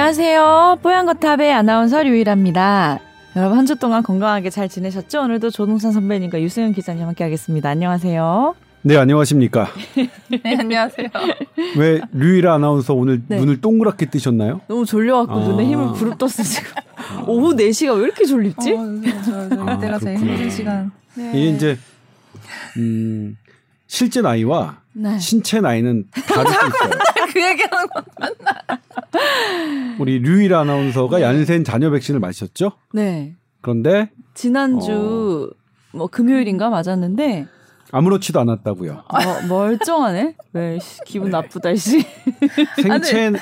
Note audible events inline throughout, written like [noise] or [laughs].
안녕하세요. 뽀얀거탑의 아나운서 류일합니다. 여러분 한 주 동안 건강하게 잘 지내셨죠? 오늘도 조동산 선배님과 유승현 기자님 함께하겠습니다. 안녕하세요. 네, 안녕하십니까. [laughs] 네, 안녕하세요. 왜 류일아 아나운서 오늘 네. 눈을 동그랗게 뜨셨나요? 너무 졸려갖고 아. 눈에 힘을 부릅 떴어 지금. 오후 4시가 왜 이렇게 졸립지? 어, 저, 저, 아, 이때가 제일. 힘든 시간. 네. 이게 이제 음, 실제 나이와 네. 신체 나이는 다를 수 있어요. [laughs] 그 얘기하는 거. 우리 류일아 아나운서가 얀센 잔여 백신을 맞으셨죠? 네. 그런데 지난주 뭐 금요일인가 맞았는데 아무렇지도 않았다고요. 어, 멀쩡하네. 왜 씨, 기분 나쁘다 씨. 생체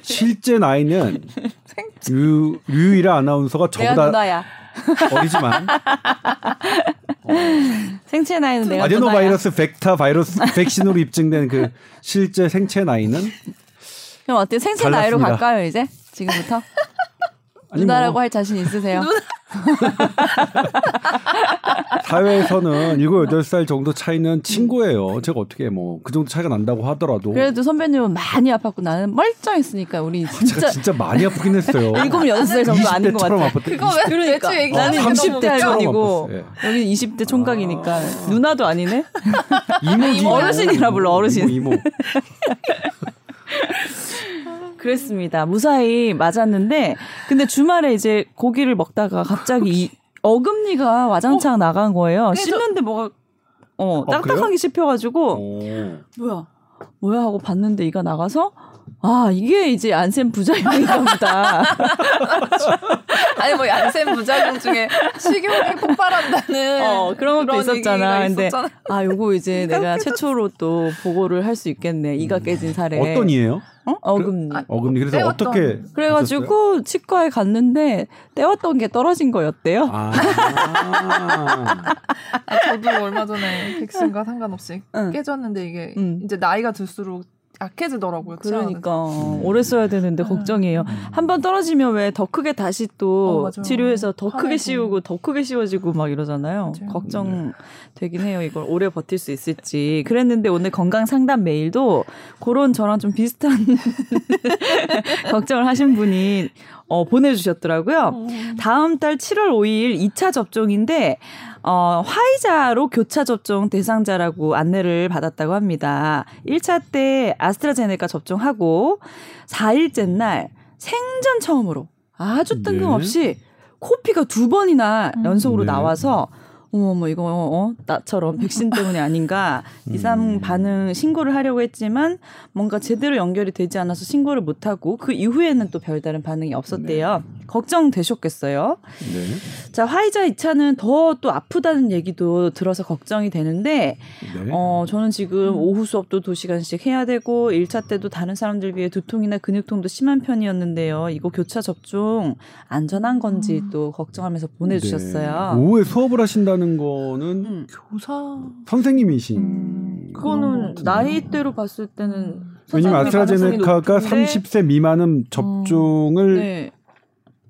실제 나이는 [laughs] 류, 류일아 아나운서가 저보다. 어리지만 [laughs] 생체 나이는 내가 아데노 누나야. 바이러스 벡타 바이러스 백신으로 입증된 그 실제 생체 나이는 그럼 어때요? 생체 나이로 달랐습니다. 갈까요 이제? 지금부터? 아니 누나라고 뭐 할 자신 있으세요? [laughs] [laughs] 사회에서는 일곱 여덟 살 정도 차이는 친구예요. 제가 어떻게 뭐 그 정도 차이가 난다고 하더라도 그래도 선배님은 많이 아팠고 나는 멀쩡했으니까 우리 제가 진짜 진짜 많이 아프긴 했어요. [laughs] 일곱 여덟 살 정도 아닌 것 20대처럼 같아. 아팠대. 그거 왜 그러니까 얘기하는 나는 어, 거 60대 너무 웃겨. 할머니고 아팠어요. 여기는 20대 총각이니까 누나도 아니네. 이모지. 어르신이라 불러, 어르신. 이모, 이모. 그랬습니다. 무사히 맞았는데 근데 주말에 이제 고기를 먹다가 갑자기 이 어금니가 와장창 나간 거예요. 씹는데 뭐가 어 그래요? 딱딱하게 씹혀가지고 오. 뭐야 뭐야 하고 봤는데 이가 나가서 아 이게 이제 안센 부작용인가 보다. [laughs] 아니 뭐 얀센 부작용 중에 식욕이 폭발한다는 어 그런 것도 있었잖아. 근데 있었잖아. 아 요거 이제 [laughs] 내가 최초로 또 보고를 할 수 있겠네. 이가 깨진 사례. 어떤 이에요? 어? 어금니. 아, 어금니 그래서 떼었던. 어떻게? 하셨어요? 그래가지고 치과에 갔는데 떼었던 게 떨어진 거였대요. 아. 아, 저도 얼마 전에 백신과 상관없이 응. 깨졌는데 이게 응. 이제 나이가 들수록 약해지더라고요. 그러니까 오래 써야 되는데 걱정이에요. 한번 떨어지면 왜 더 크게 다시 또 어. 치료해서 더 크게. 씌우고 더 크게 씌워지고 막 이러잖아요. 맞아요. 걱정 되긴 해요. 이걸 오래 버틸 수 있을지. 그랬는데 오늘 건강 상담 메일도 그런 저랑 좀 비슷한 [laughs] 걱정을 하신 분이 어, 보내주셨더라고요. 다음 달 7월 5일 2차 접종인데 어, 화이자로 교차 접종 대상자라고 안내를 받았다고 합니다. 1차 때 아스트라제네카 접종하고 4일째 날 생전 처음으로 아주 네. 뜬금없이 코피가 두 번이나 음. 연속으로 네. 나와서 어머 뭐 이거 어 나처럼 백신 때문이 아닌가 이상 음. 반응 신고를 하려고 했지만 뭔가 제대로 연결이 되지 않아서 신고를 못 하고 그 이후에는 또 별다른 반응이 없었대요. 걱정되셨겠어요. 네. 자 화이자 2차는 더 또 아프다는 얘기도 들어서 걱정이 되는데 네. 어 저는 음. 지금 오후 수업도 2 시간씩 해야 되고 1차 때도 다른 사람들 비해 두통이나 근육통도 심한 편이었는데요. 이거 교차 접종 안전한 건지 음. 또 걱정하면서 보내주셨어요. 네. 오후에 수업을 하신다는 거는 음. 교사 선생님이신. 음, 그거는. 나이대로 봤을 때는 왜냐면 아스트라제네카가 가능성이 높은데 30세 미만은 접종을 네.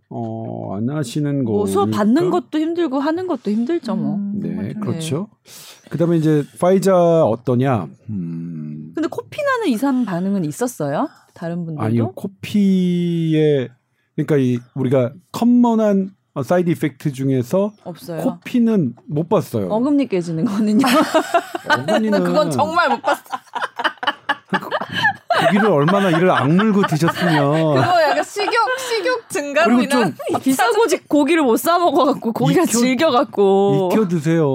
어, 안 하시는 거. 뭐 수업 받는 것도 힘들고 하는 것도 힘들죠 뭐. 음, 네, 맞아요. 그렇죠. 그다음에 이제 파이자 어떠냐? 음. 근데 코피 나는 이상 반응은 있었어요? 다른 분들도? 아니요. 코피에 그러니까 이 우리가 common한 어, side effect 중에서 없어요. 코피는 못 봤어요. 어금니 깨지는 거는요. 어금니는 [laughs] 그건 정말 못 봤어. 고기를 얼마나 이를 악물고 드셨으면 그거 약간 식욕 식욕 증가로 그리고 인한 좀 비싼 고지 고기를 못 사 먹어갖고 고기가 익혀- 질겨갖고 익혀 드세요.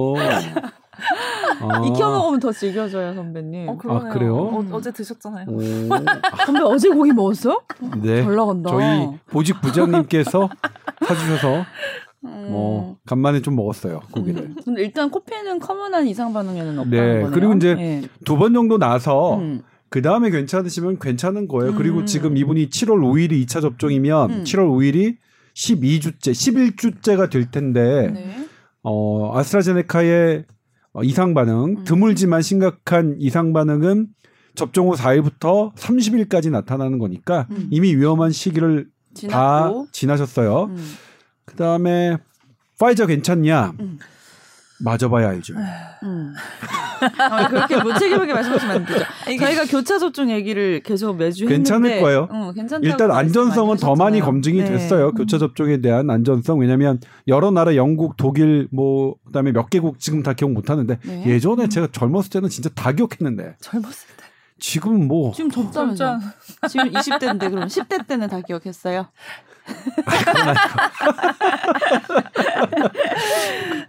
아. 익혀 먹으면 더 질겨져요 선배님. 어, 그러네요. 그래요? 어, 어제 드셨잖아요. 오, 선배 어제 고기 먹었어? 네. 잘 나간다. 저희 보직 부장님께서 사주셔서 음. 뭐 간만에 좀 먹었어요 고기를. 근데 일단 코피는 커먼한 이상 반응에는 없다는 네, 거네요. 그리고 이제 네. 두번 정도 나서 음. 그 다음에 괜찮으시면 괜찮은 거예요. 그리고 음. 지금 이분이 7월 5일이 2차 접종이면 음. 7월 5일이 12주째, 11주째가 될 텐데 네. 어, 아스트라제네카의 어, 이상 반응 음. 드물지만 심각한 이상 반응은 접종 후 4일부터 30일까지 나타나는 거니까 음. 이미 위험한 시기를 다 지났고. 지나셨어요. 음. 그다음에 파이저 괜찮냐? 음. 맞아봐야 알죠. 음. [laughs] 아, 그렇게 무책임하게 말씀하시면 안 되죠. 저희가 교차 접종 얘기를 계속 매주 괜찮을 했는데, 거예요. 응, 괜찮다고 일단 안전성은 더 많이. 검증이 네. 됐어요. 교차 접종에 대한 안전성. 왜냐하면 여러 나라 영국, 독일 뭐 그다음에 몇 개국 지금 다 기억 못 하는데 네. 예전에 제가 젊었을 때는 진짜 다 기억했는데 젊었을 때. 지금은 뭐 지금 젊다면서 진짜 지금 20대인데 그럼 10대 때는 다 기억했어요?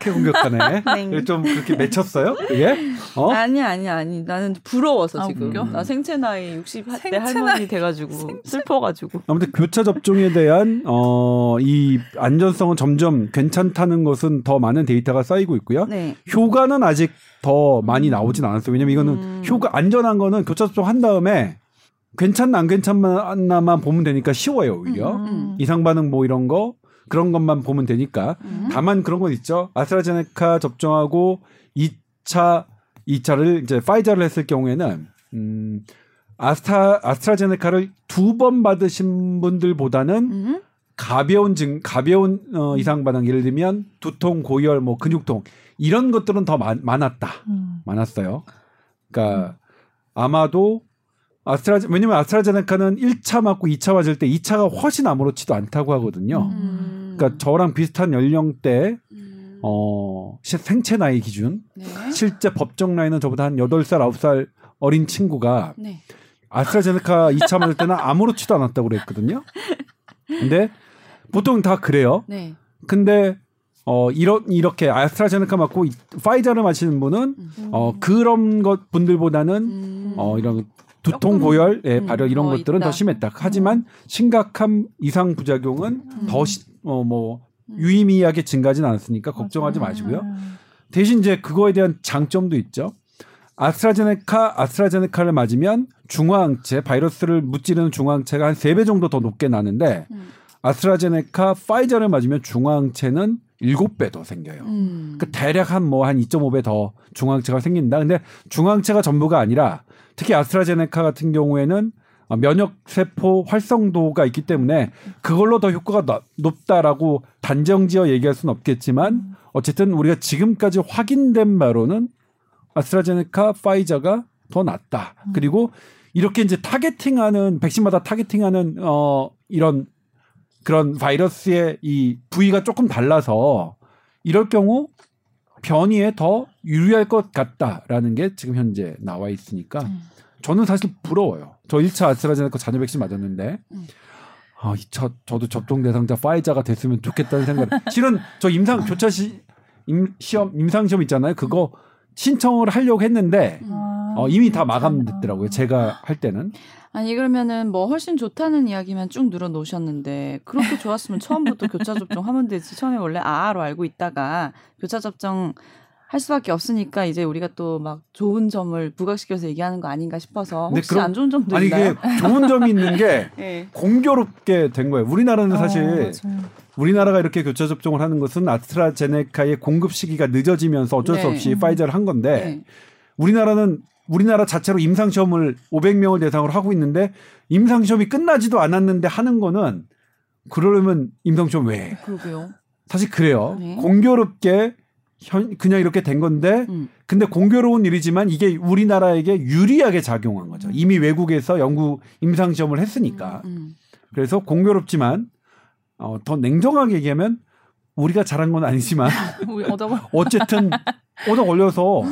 그렇게 공격하네. 네. 좀 그렇게 맺혔어요? 그게? 어? 아니 아니 아니 나는 부러워서 아, 지금 웃겨? 나 생체 나이 60대 생체 할머니 돼가지고 슬퍼가지고 아무튼 교차 접종에 대한 어, 이 안전성은 점점 괜찮다는 것은 더 많은 데이터가 쌓이고 있고요. 네 효과는 아직 더 많이 나오진 않았어요. 왜냐면 이거는 음. 효과 안전한 거는 교차 접종 한 다음에 괜찮나 안 괜찮나만 보면 되니까 쉬워요 오히려 음. 이상 반응 뭐 이런 거 그런 것만 보면 되니까 음. 다만 그런 건 있죠. 아스트라제네카 접종하고 2차 2차를 이제 파이자를 했을 경우에는 음 아스타 아스트라제네카를 두 번 받으신 분들보다는 음? 가벼운 증 가벼운 어, 이상 반응 예를 들면 두통, 고열, 뭐 근육통 이런 것들은 더 많, 많았다. 음. 많았어요. 그러니까 아마도 아스트라 왜냐면 아스트라제네카는 1차 맞고 2차 맞을 때 2차가 훨씬 아무렇지도 않다고 하거든요. 음. 그러니까 저랑 비슷한 연령대 음. 어 시- 생체 나이 기준 네. 실제 법정 나이는 저보다 한 8살, 9살 어린 친구가 네. 아스트라제네카 2차 맞을 때는 아무렇지도 않았다고 그랬거든요. 근데 보통 다 그래요. 네. 근데 어 이런 이렇게 아스트라제네카 맞고 이- 파이자를 마시는 분은 음. 어 그런 것 분들보다는 음. 어 이런 두통 고열 예, 음, 발열 이런 더 것들은 있다. 더 심했다. 하지만 심각한 이상 부작용은 음. 더어뭐 유의미하게 증가하진 않았으니까 걱정하지 맞아요. 마시고요. 음. 대신 이제 그거에 대한 장점도 있죠. 아스트라제네카 아스트라제네카를 맞으면 중화항체 바이러스를 무찌르는 중화항체가 한 세 배 정도 더 높게 나는데 음. 아스트라제네카 파이저를 맞으면 중화항체는 일곱 배 더 생겨요. 음. 그 대략 한 뭐 한 2.5배 더 중화항체가 생긴다. 근데 중화항체가 전부가 아니라 특히 아스트라제네카 같은 경우에는 어, 면역 세포 활성도가 있기 때문에 그걸로 더 효과가 나- 높다라고 단정지어 얘기할 수는 없겠지만 어쨌든 우리가 지금까지 확인된 바로는 아스트라제네카 파이저가 더 낫다. 그리고 이렇게 이제 타겟팅하는 백신마다 타겟팅하는 어 이런 그런 바이러스의 이 부위가 조금 달라서 이럴 경우 변이에 더 유리할 것 같다라는 게 지금 현재 나와 있으니까 음. 저는 사실 부러워요. 저 1차 아스트라제네카 잔여 백신 맞았는데 음. 아, 2차 저도 접종 대상자 파이자가 됐으면 좋겠다는 생각. [laughs] 실은 저 임상 교차 시 임, 시험 임상 시험 있잖아요. 그거 신청을 하려고 했는데 아, 어, 이미 다 마감됐더라고요. 제가 할 때는. 아니 그러면은 뭐 훨씬 좋다는 이야기만 쭉 늘어 놓으셨는데 그렇게 좋았으면 처음부터 [laughs] 교차 접종 하면 되지. 처음에 원래 아아로 알고 있다가 교차 접종 할 수밖에 없으니까 이제 우리가 또 막 좋은 점을 부각시켜서 얘기하는 거 아닌가 싶어서 혹시 그럼- 안 좋은 점도 아니 있나요? 이게 좋은 점이 있는 게 [laughs] 예. 공교롭게 된 거예요. 우리나라는 어, 사실 맞아요. 우리나라가 이렇게 교차 접종을 하는 것은 아스트라제네카의 공급 시기가 늦어지면서 어쩔 수 네. 없이 음. 파이자를 한 건데 네. 우리나라는 우리나라 자체로 임상 시험을 500명을 대상으로 하고 있는데 임상 시험이 끝나지도 않았는데 하는 거는 그러려면 임상 시험 왜? 해? 그러게요. 사실 그래요. 네. 공교롭게 현, 그냥 이렇게 된 건데 음. 근데 공교로운 일이지만 이게 우리나라에게 유리하게 작용한 거죠. 이미 외국에서 연구 임상 시험을 했으니까. 음. 그래서 공교롭지만 어, 더 냉정하게 얘기하면 우리가 잘한 건 아니지만 [laughs] 어쨌든 얻어 걸려서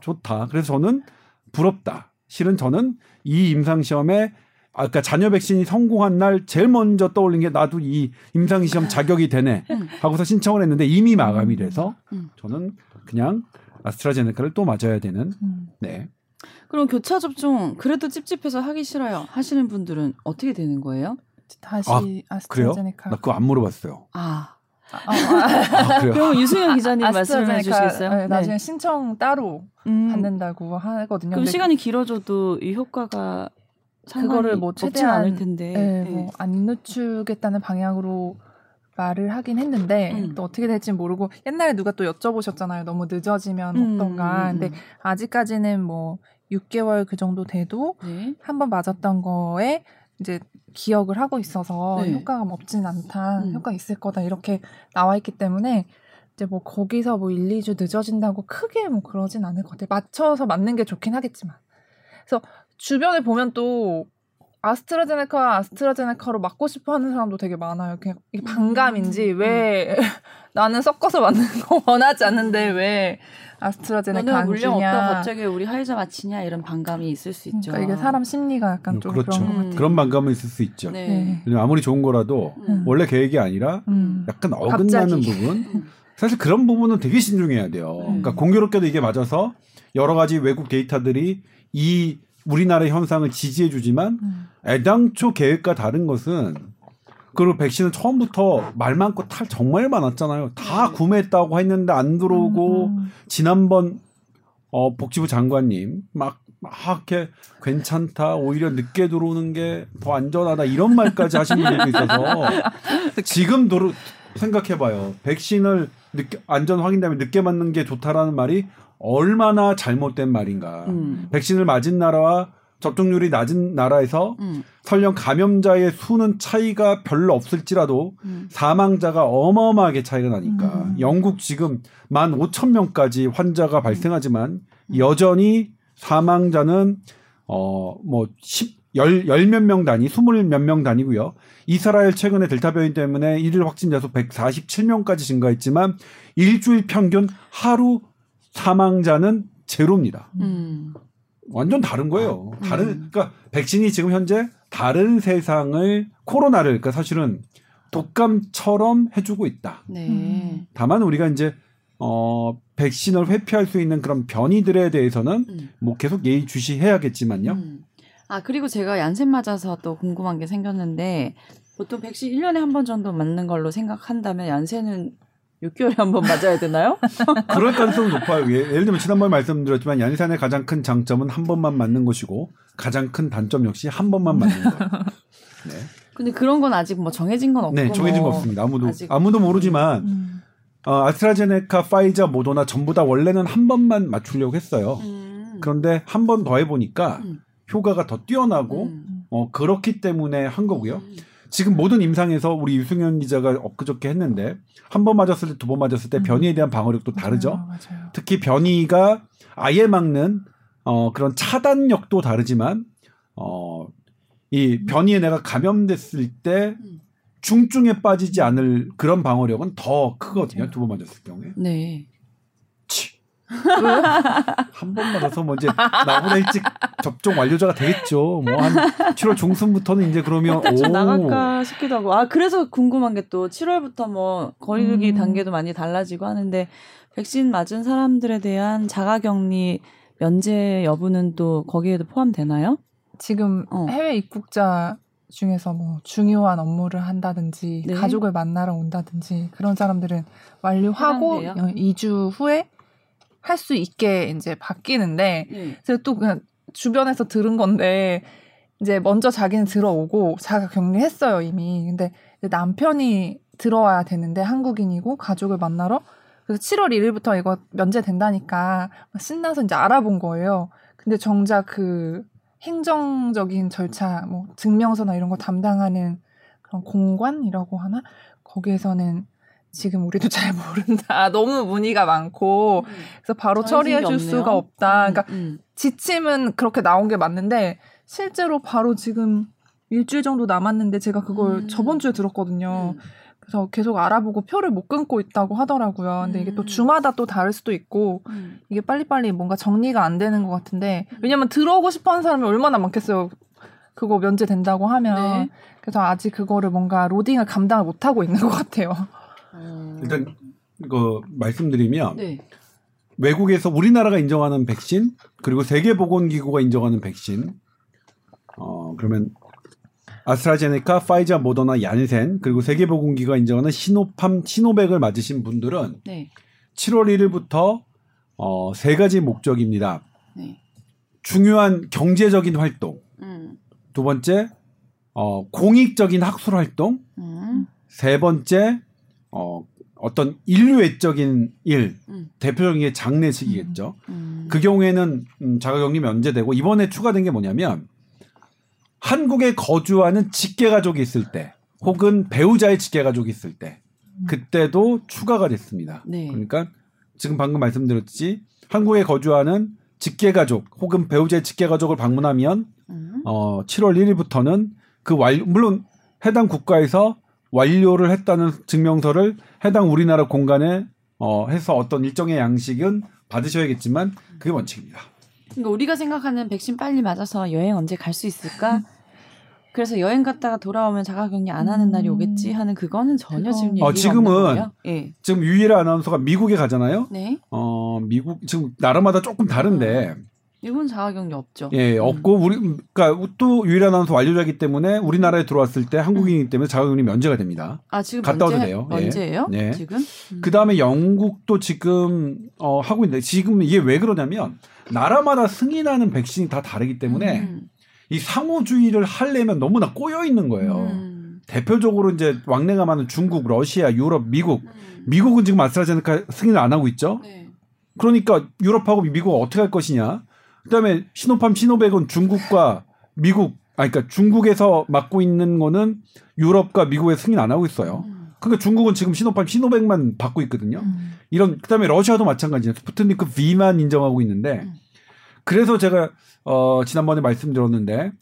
좋다. 그래서 저는 부럽다. 실은 저는 이 임상 시험에 아까 자녀 백신이 성공한 날 제일 먼저 떠올린 게 나도 이 임상 시험 자격이 되네 음. 하고서 신청을 했는데 이미 마감이 돼서 음. 저는 그냥 아스트라제네카를 또 맞아야 되는 음. 네. 그럼 교차 접종 그래도 찝찝해서 하기 싫어요 하시는 분들은 어떻게 되는 거예요? 다시 아, 그래요? 아스트라제네카 나 그거 안 물어봤어요. 아 아, 아, 아? 그럼 유승현 기자님 말씀해 주시겠어요? 네, 나중에 신청 따로 음. 받는다고 하거든요. 그럼 근데 시간이 길어져도 이 효과가 그거를 뭐 최대한, 않을 텐데. 네, 네. 뭐안 늦추겠다는 방향으로 말을 하긴 했는데 음. 또 어떻게 될지 모르고 옛날에 누가 또 여쭤보셨잖아요. 너무 늦어지면 음, 어떤가. 음, 근데 음. 아직까지는 뭐 6개월 그 정도 돼도 네. 한번 맞았던 거에 이제 기억을 하고 있어서 네. 효과가 없진 않다, 음. 효과 있을 거다 이렇게 나와 있기 때문에 이제 뭐 거기서 뭐 1, 2주 늦어진다고 크게 뭐 그러진 않을 것 같아요. 맞춰서 맞는 게 좋긴 하겠지만. 그래서 주변에 보면 또 아스트라제네카 아스트라제네카로 맞고 싶어 하는 사람도 되게 많아요. 그냥 이게 반감인지 음. 왜 [laughs] 나는 섞어서 맞는 거 [laughs] 원하지 않는데 왜 아스트라제네카 안 물량 주냐. 없다 갑자기 우리 화이자 맞히냐 이런 반감이 있을 수 있죠. 그러니까 이게 사람 심리가 약간 좀 그렇죠. 그런 것 같아요. 음. 그런 반감은 있을 수 있죠. 네. 네. 왜냐면 아무리 좋은 거라도 음. 원래 계획이 아니라 음. 약간 어긋나는 갑자기. 부분. 음. 사실 그런 부분은 되게 신중해야 돼요. 음. 그러니까 공교롭게도 이게 맞아서 여러 가지 외국 데이터들이 이 우리나라의 현상을 지지해주지만 음. 애당초 계획과 다른 것은 그리고 백신은 처음부터 말 많고 탈 정말 많았잖아요. 다 네. 구매했다고 했는데 안 들어오고 음. 지난번 어, 복지부 장관님 막, 막 이렇게 괜찮다 오히려 늦게 들어오는 게 더 안전하다 이런 말까지 하신 분들도 있어서 지금 도로 생각해봐요. 백신을 늦게, 안전 확인되면 늦게 맞는 게 좋다라는 말이 얼마나 잘못된 말인가. 음. 백신을 맞은 나라와 접종률이 낮은 나라에서 음. 설령 감염자의 수는 차이가 별로 없을지라도 음. 사망자가 어마어마하게 차이가 나니까 음. 영국 지금 만 5천 명까지 환자가 발생하지만 음. 여전히 사망자는 어뭐 10, 열, 열 몇 명 단위, 스물 몇 명 단위고요. 이스라엘 최근에 델타 변이 때문에 일일 확진자 수 147명까지 증가했지만 일주일 평균 하루 사망자는 제로입니다. 음. 완전 다른 거예요. 다른 음. 그러니까 백신이 지금 현재 다른 세상을 코로나를 그러니까 사실은 독감처럼 해주고 있다. 네. 음. 다만 우리가 이제 어 백신을 회피할 수 있는 그런 변이들에 대해서는 음. 뭐 계속 예의 주시해야겠지만요. 음. 아 그리고 제가 얀센 맞아서 또 궁금한 게 생겼는데 보통 백신 1년에 한 번 정도 맞는 걸로 생각한다면 얀센은 6개월에 한 번 맞아야 되나요? [laughs] 그럴 가능성이 높아요. 예, 예를 들면 지난번에 말씀드렸지만 얀산의 가장 큰 장점은 한 번만 맞는 것이고 가장 큰 단점 역시 한 번만 맞는 거. [laughs] 네. 근데 그런 건 아직 뭐 정해진 건 없고 네, 정해진 거뭐 없습니다. 아무도 아직- 아무도 모르지만 음. 어, 아스트라제네카, 파이자, 모더나 전부 다 원래는 한 번만 맞추려고 했어요. 음. 그런데 한 번 더 해보니까 음. 효과가 더 뛰어나고 음. 어, 그렇기 때문에 한 거고요. 음. 지금 모든 임상에서 우리 유승현 기자가 엊그저께 했는데 한 번 맞았을 때 두 번 맞았을 때 음. 변이에 대한 방어력도 다르죠. 맞아요, 맞아요. 특히 변이가 아예 막는 어, 그런 차단력도 다르지만 어, 이 변이에 내가 감염됐을 때 음. 중증에 빠지지 않을 그런 방어력은 더 크거든요. 두 번 맞았을 경우에. 네. 치. [laughs] 한번 맞아서 뭐 이제 나보다 일찍 접종 완료자가 되겠죠. 뭐 한 7월 중순부터는 이제 그러면 좀 오. 나갈까 싶기도 하고 아 그래서 궁금한 게 또 7월부터 뭐 거리두기 음. 단계도 많이 달라지고 하는데 백신 맞은 사람들에 대한 자가격리 면제 여부는 또 거기에도 포함되나요? 지금 어. 해외 입국자 중에서 뭐 중요한 업무를 한다든지 네. 가족을 만나러 온다든지 그런 사람들은 완료하고 해당돼요? 2주 후에 할 수 있게 이제 바뀌는데 네. 그래서 또 그냥 주변에서 들은 건데 이제 먼저 자기는 들어오고 자가 격리했어요 이미 근데 남편이 들어와야 되는데 한국인이고 가족을 만나러 그래서 7월 1일부터 이거 면제된다니까 막 신나서 이제 알아본 거예요. 근데 정작 그 행정적인 절차, 뭐 증명서나 이런 거 담당하는 그런 공관이라고 하나? 거기에서는 지금 우리도 잘 모른다. 너무 문의가 많고 그래서 바로 처리해 게 줄. 수가 없다. 그러니까 음. 지침은 그렇게 나온 게 맞는데 실제로 바로 지금 일주일 정도 남았는데 제가 그걸 음. 저번 주에 들었거든요. 음. 그래서 계속 알아보고 표를 못 끊고 있다고 하더라고요. 근데 이게 또 음. 주마다 또 다를 수도 있고 음. 이게 빨리빨리 뭔가 정리가 안 되는 것 같은데 왜냐면 들어오고 싶어 하는 사람이 얼마나 많겠어요. 그거 면제된다고 하면 네. 그래서 아직 그거를 뭔가 로딩을 감당을 못 하고 있는 것 같아요. 어. 일단 그 말씀드리면 네. 외국에서 우리나라가 인정하는 백신 그리고 세계보건기구가 인정하는 백신 어 그러면 아스트라제네카, 파이자, 모더나, 얀센 그리고 세계보건기구가 인정하는 시노팜, 시노백을 맞으신 분들은 네. 7월 1일부터 어, 세 가지 목적입니다. 네. 중요한 경제적인 활동, 음. 두 번째 어, 공익적인 학술 활동, 음. 세 번째 어, 어떤 인류애적인 일, 음. 대표적인 게 장례식이겠죠. 음. 그 경우에는 음, 자가격리 면제되고 이번에 추가된 게 뭐냐면 한국에 거주하는 직계 가족이 있을 때 혹은 배우자의 직계 가족이 있을 때 그때도 추가가 됐습니다. 네. 그러니까 지금 방금 말씀드렸지 한국에 거주하는 직계 가족 혹은 배우자의 직계 가족을 방문하면 음. 어 7월 1일부터는 그 완, 물론 해당 국가에서 완료를 했다는 증명서를 해당 우리나라 공간에 어 해서 어떤 일정의 양식은 받으셔야겠지만 그게 원칙입니다. 그러니까 우리가 생각하는 백신 빨리 맞아서 여행 언제 갈 수 있을까? 그래서 여행 갔다가 돌아오면 자가격리 안 하는 날이 음. 오겠지 하는 그거는 전혀. 지금 얘기가 어, 지금은 없는 거예요. 예. 지금 유일한 아나운서가 미국에 가잖아요. 네. 어 미국 지금 나라마다 조금 다른데 일본 자가 격리 없죠. 예 음. 없고 우리 그러니까 또 유일한 아나운서 완료자이기 때문에 우리나라에 들어왔을 때 한국인이기 때문에 자가 격리 면제가 됩니다. 아 지금 갔다 와도 언제, 돼요. 예. 언제예요? 네. 지금? 음. 그 다음에 영국도 지금 어, 하고 있는데 지금 이게 왜 그러냐면 나라마다 승인하는 백신이 다 다르기 때문에 음. 이 상호주의를 하려면 너무나 꼬여 있는 거예요. 음. 대표적으로 이제 왕래가 많은 중국, 러시아, 유럽, 미국. 음. 미국은 지금 아스트라제네카 승인을 안 하고 있죠. 네. 그러니까 유럽하고 미국은 어떻게 할 것이냐. 그다음에 시노팜, 시노백은 중국과 미국, 아 그러니까 중국에서 맡고 있는 거는 유럽과 미국에 승인 안 하고 있어요. 음. 그러니까 중국은 지금 시노팜, 시노백만 받고 있거든요. 음. 이런 그다음에 러시아도 마찬가지예요. 스푸트니크 V만 인정하고 있는데 음. 그래서 제가 어 지난번에 말씀드렸는데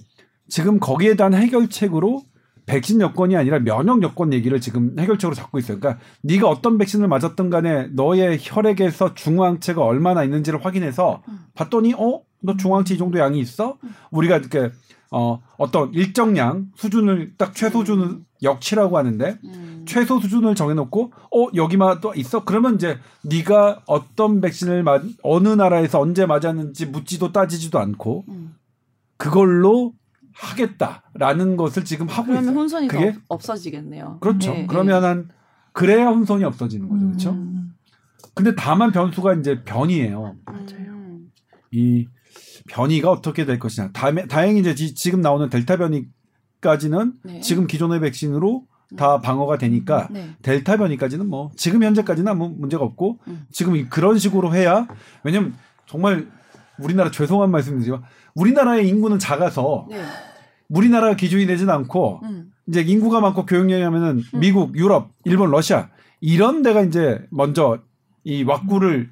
지금 거기에 대한 해결책으로 백신 여건이 아니라 면역 여건 얘기를 지금 해결책으로 잡고 있어요. 그러니까 네가 어떤 백신을 맞았든 간에 너의 혈액에서 중화항체가 얼마나 있는지를 확인해서 음. 봤더니 어? 너 중화항체 이 정도 양이 있어? 우리가 이렇게 어 어떤 일정 양 수준을 딱 최소 수준을 역치라고 하는데 음. 최소 수준을 정해놓고 어 여기만 또 있어 그러면 이제 네가 어떤 백신을 맞 어느 나라에서 언제 맞았는지 묻지도 따지지도 않고 음. 그걸로 하겠다라는 것을 지금 하고 그러면 있어요. 혼선이 더 그게 없- 없어지겠네요. 그렇죠. 네, 그러면 한 그래야 혼선이 없어지는 거죠, 그렇죠? 음. 근데 다만 변수가 이제 변이에요. 맞아요. 이 변이가 어떻게 될 것이냐. 다음에 다행히 이제 지- 지금 나오는 델타 변이까지는 네. 지금 기존의 백신으로 다 방어가 되니까 네. 델타 변이까지는 뭐 지금 현재까지는 아무 문제가 없고 음. 지금 이- 그런 식으로 해야 왜냐면 정말 우리나라 죄송한 말씀이지만 우리나라의 인구는 작아서 네. 우리나라가 기준이 되지는 않고 음. 이제 인구가 많고 교육량이 하면은 음. 미국, 유럽, 일본, 러시아 이런 데가 이제 먼저 이 왁구를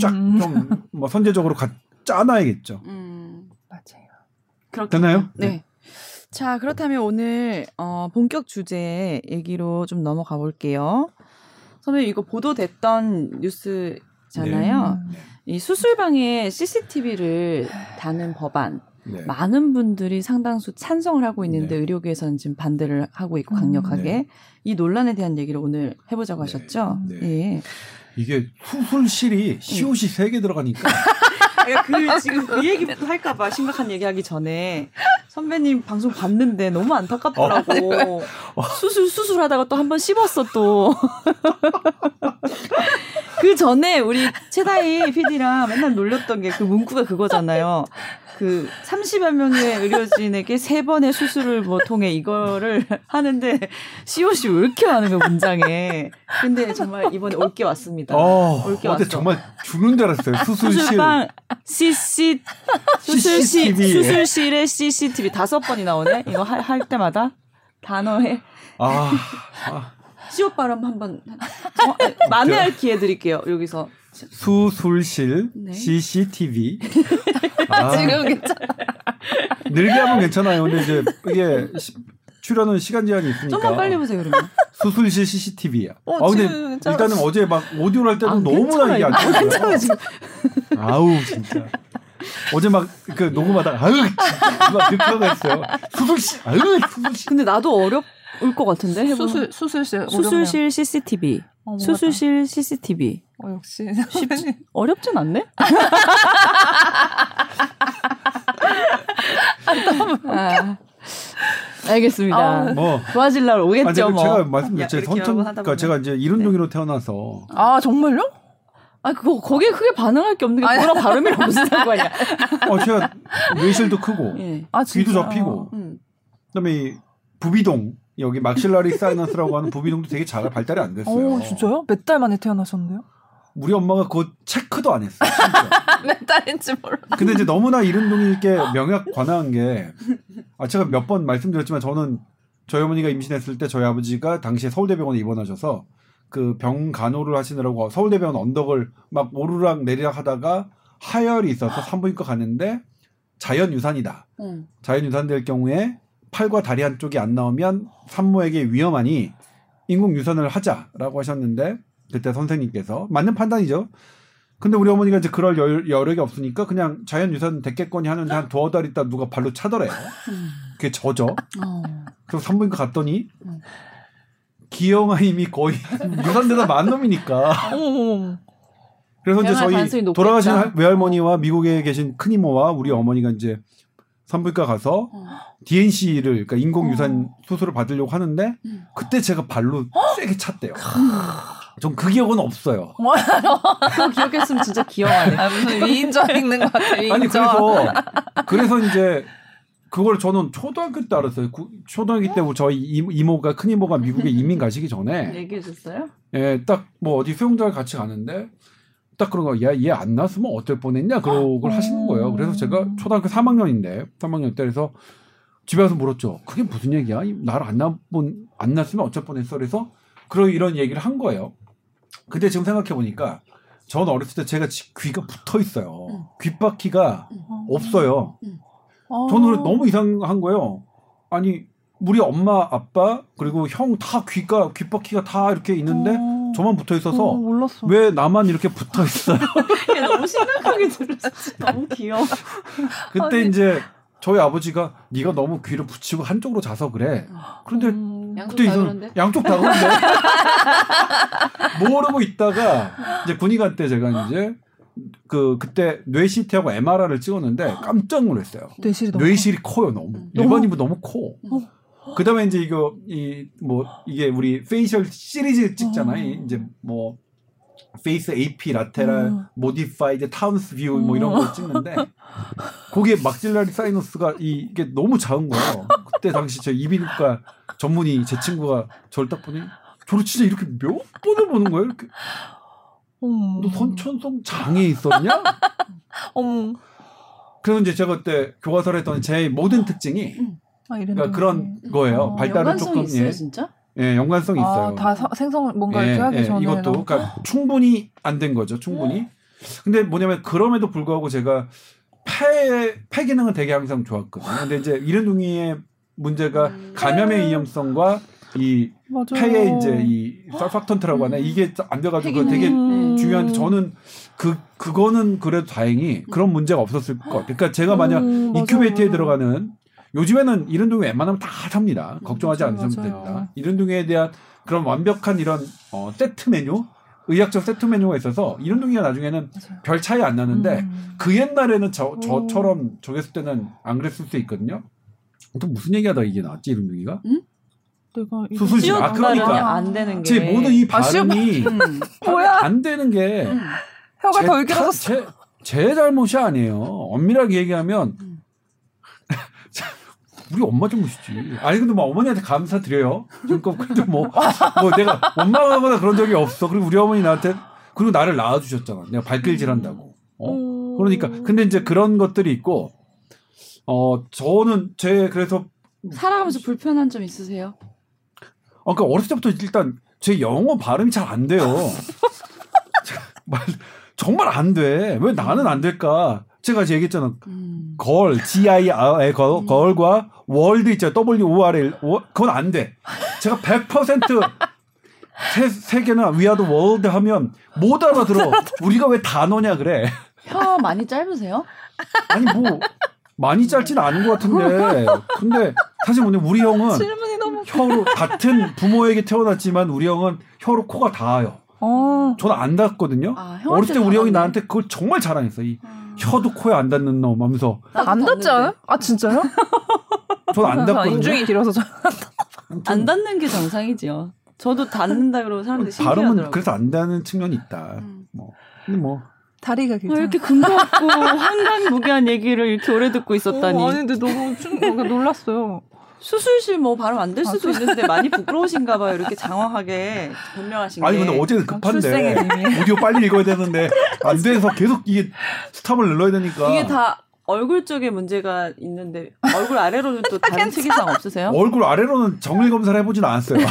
쫙 음. 좀뭐 선제적으로 가, 짜놔야겠죠. 음. 음. 그렇군요. 되나요? 네. 자, 그렇다면 오늘 어, 본격 주제 얘기로 좀 넘어가 볼게요. 선배님 이거 보도됐던 뉴스잖아요. 음. 이 수술방에 CCTV를 다는 법안 네. 많은 분들이 상당수 찬성을 하고 있는데 네. 의료계에서는 지금 반대를 하고 있고 음. 강력하게 네. 이 논란에 대한 얘기를 오늘 해보자고 네. 하셨죠. 네. 예. 이게 수술실이 시옷이 세 개 들어가니까 [laughs] 그 지금 그 얘기부터 할까봐 심각한 얘기하기 전에 선배님 방송 봤는데 너무 안타깝더라고. 수술 수술하다가 또 한 번 씹었어 또. [laughs] 그 전에 우리 최다희 PD랑 맨날 놀렸던 게 그 문구가 그거잖아요. 그 30여 명의 의료진에게 세 번의 수술을 뭐 통해 이거를 하는데 COC 왜 이렇게 많은 거야 문장에. 근데 정말 이번에 올게 왔습니다. 어, 올게 왔어. 정말 죽는 줄 알았어요. 수술실 수술방 CC 수술실. 수술실에 CCTV 다섯 번이 나오네. 이거 할, 할 때마다 단어에 아, 아 시옷 발음 한번 어, 만회할 기회 드릴게요. 여기서 수술실 네. CCTV [laughs] 아, 지금 괜찮아. 늘게 하면 괜찮아요. 근데 이제 이게 시- 출연은 시간 제한이 있으니까 좀만 빨리 보세요 그러면. 수술실 CCTV야. 어, 아 근데. 일단은 어제 막 오디오를 할 때도 아, 너무나 이게 안. 아, 좋아요. 지금. 아우 진짜. 어제 막 그 녹음하다가 아유 막 그렇게 하고 했어요. 수술실 아유 수술실. 근데 나도 어렵 을것 같은데 해보. 수술 수술실 수술실 CCTV. 어, 수술실 CCTV. 다- 어, 역시 쉽지 [laughs] 어렵진 않네. 아, 알겠습니다. 아, 뭐 좋아질 날 오겠죠 아니, 제가, 뭐. 제가 말씀드렸죠. 야, 이렇게 선천 그러니까. 제가 이제 이른동이로 태어나서 아 정말요? 아 그거 거기에 크게 반응할 게 없는 게 아니. 그거랑 발음이랑 무슨 상관이야? 어 제가 뇌실도 크고 예. 아 귀도? 접히고 음. 그다음에 이 부비동 여기 막실라리 사이너스라고 하는 부비동도 되게 잘 발달이 안 됐어요. 어 진짜요? 몇 달 만에 태어나셨는데요? 우리 엄마가 그거 체크도 안 했어요. [laughs] 몇 달인지 몰라. 근데 이제 너무나 이른동이께 명약 관화한 게, 아, 제가 몇 번 말씀드렸지만 저는 저희 어머니가 임신했을 때 저희 아버지가 당시에 서울대병원에 입원하셔서 그 병 간호를 하시느라고 서울대병원 언덕을 막 오르락 내리락 하다가 하열이 있어서 산부인과 갔는데 자연 유산이다. 응. 자연 유산 될 경우에 팔과 다리 한쪽이 안 나오면 산모에게 위험하니 인공 유산을 하자라고 하셨는데 그때 선생님께서 맞는 판단이죠. 근데 우리 어머니가 이제 그럴 여, 여력이 없으니까 그냥 자연 유산 됐겠거니 하는데 한 두어 달 있다 누가 발로 차더래요. 음. 그게 저죠. 어. 그래서 산부인과 갔더니 음. 기형아임이 거의 [laughs] 유산되다 만 놈이니까. 어머. 그래서 이제 저희. 돌아가신 할- 외할머니와 미국에 계신 큰이모와 우리 어머니가 이제 산부인과 가서 어. DNC를 그러니까 인공 유산 수술을 받으려고 하는데 음. 그때 제가 발로 세게 찼대요. 전 그 기억은 없어요. 그거 기억했으면 진짜 기억하네. 아, 무슨 위인전 읽는 것 같아. 위인전. 아니 그래서 그래서 이제 그걸 저는 초등학교 때 알았어요. 구- 초등학교 때 저희 이- 이모가 큰 이모가 미국에 이민 가시기 전에 얘기해 줬어요? 예, 딱 뭐 어디 수영장을 같이 가는데 딱 그런 거, 야, 얘안 났으면 어떨 뻔했냐? 그런 걸 하시는 거예요. 그래서 제가 초등학교 3학년인데, 3학년 때 그래서 집에 와서 물었죠. 그게 무슨 얘기야? 이- 나를 안 낳은, 안 났으면 어쩔 뻔했어. 그래서 그런 이런 얘기를 한 거예요. 근데 지금 생각해 보니까 전 어렸을 때 제가 지- 귀가 붙어 있어요. 응. 귓바퀴가 없어요. 어. 저는 그래 너무 이상한 거예요. 아니, 우리 엄마, 아빠, 그리고 형 다 귀가, 귓바퀴가 다 이렇게 있는데 어. 저만 붙어 있어서 어, 몰랐어. 왜 나만 이렇게 붙어 있어요? [laughs] 얘 너무 심각하게 들었어. [laughs] 너무 귀여워. 그때 아니. 이제 저희 아버지가 네가 너무 귀를 붙이고 한쪽으로 자서 그래. 그런데 음. 양쪽 그때 그런데? 양쪽 다 그런데 모르고 있다가 이제 군의관 때 제가 이제 그 그때 뇌CT하고 MRI를 찍었는데 깜짝 놀랐어요. 뇌실이 너무 뇌실이 커요 너무 음. 일반인보다 너무 커. 어. 그다음에 이제 이거 이 뭐 이게 우리 facial series 찍잖아요. 어. 이제 뭐 face AP lateral 음. modified Towne's view 뭐 이런 음. 걸 찍는데 거기에 maxillary sinus가 이- 이게 너무 작은 거예요. 그때 당시 저 이비인후과 전문의 제 친구가 저를 딱 보니 저를 진짜 이렇게 몇 번을 보는 거예요. 이렇게 어머. 너 선천성 장애 있었냐? 어머. 그래서 이제 제가 그때 교과서를 했더니 제 모든 특징이 아, 그러니까 그런 거예요. 어, 발달은 조금 있어요, 예, 진짜? 예, 연관성이 있어요. 아, 다 사- 생성 뭔가 이렇게 하기 전에 이것도 그러니까 충분히 안 된 거죠. 충분히. 근데 뭐냐면 그럼에도 불구하고 제가 폐, 폐 기능은 되게 항상 좋았거든요. 근데 이제 이른둥이의 문제가 음. 감염의 위험성과 이 맞아. 폐의 이제 이 설팍턴트라고 하나 이게 안 돼가지고. 되게 음. 중요한데 저는 그 그거는 그래도 다행히 그런 문제가 없었을 것 같아요. 그러니까 제가 만약 음, 맞아. 들어가는 요즘에는 이른둥이 웬만하면 다 삽니다. 걱정하지 맞아요, 않으시면 맞아요. 됩니다. 이른둥이에 대한 그런 완벽한 이런 어, 세트 메뉴, 의학적 세트 메뉴가 있어서 이른둥이가 나중에는 맞아요. 별 차이 안 나는데 음. 그 옛날에는 저 오. 저처럼 저겼을 때는 안 그랬을 수 있거든요. 또 무슨 얘기하다 이게 나왔지 이른둥이가? 내가 이거 수술 시옷 아, 그러니까. 안 되는 게. 제 모든 이 아, 발음이 음. [laughs] 뭐야? 안 되는 게 음. 혀가 제덜 탓- 길어졌어. 제, 제 잘못이 아니에요. 엄밀하게 얘기하면 음. 우리 엄마 잘못이지. 아니 근데 뭐 어머니한테 감사드려요. 그러니까 근데 뭐, 뭐 내가 원망하거나 그런 적이 없어. 그리고 우리 어머니 나한테 그리고 나를 낳아주셨잖아. 내가 발길질한다고. 어? 음. 그러니까 근데 이제 그런 것들이 있고 어 저는 제 그래서 살아가면서 불편한 점 있으세요? 어, 그러니까 어렸을 때부터 일단 제 영어 발음이 잘 안 돼요. [laughs] 말 정말 안 돼. 왜 나는 안 될까? 제가 이제 얘기했잖아. 음. 걸, G-I-R의 걸, 걸과 월드 있죠. W-O-R-L. 워- 그건 안 돼. 제가 100% 세, 세계나 We are the world 하면 못 알아들어. 우리가 왜 단어냐 그래. 혀 많이 짧으세요? 아니 뭐 많이 짧진 않은 것 같은데. 근데 사실 뭐냐 우리 형은. 혀로 같은 부모에게 태어났지만 우리 형은 혀로 코가 닿아요. 어. 저는 안 닿거든요. 아, 어렸을 때 우리 형이. 나한테 그걸 정말 자랑했어. 이 음. 혀도 코에 안 닿는 놈 하면서 안. 않아요? 아 진짜요? 저는 안 닿거든요. 인중이 길어서 저. 안 닿는 게 정상이지요. 저도 닿는다 그러고 사람들이 발음은 신기하더라고요. 그래서 안 닿는 측면이 있다. 음. 뭐 근데 뭐 다리가 아, 길죠. 이렇게 근거 없고 [laughs] 환관무계한 얘기를 이렇게 오래 듣고 있었다니. 어, 아니 근데 너무 충, 뭔가 놀랐어요. 수술실 뭐 발음 안 될 수도 아, 있는데 많이 부끄러우신가 봐요. 이렇게 장황하게 변명하신 아니 게. 근데 어제는 급한데. 오디오 빨리 읽어야 되는데 안 돼서 계속 이게 스탑을 눌러야 되니까 이게 다 얼굴 쪽에 문제가 있는데 얼굴 아래로는 또 다른 특이사항 없으세요? 얼굴 아래로는 정밀 검사를 해보진 않았어요. [laughs]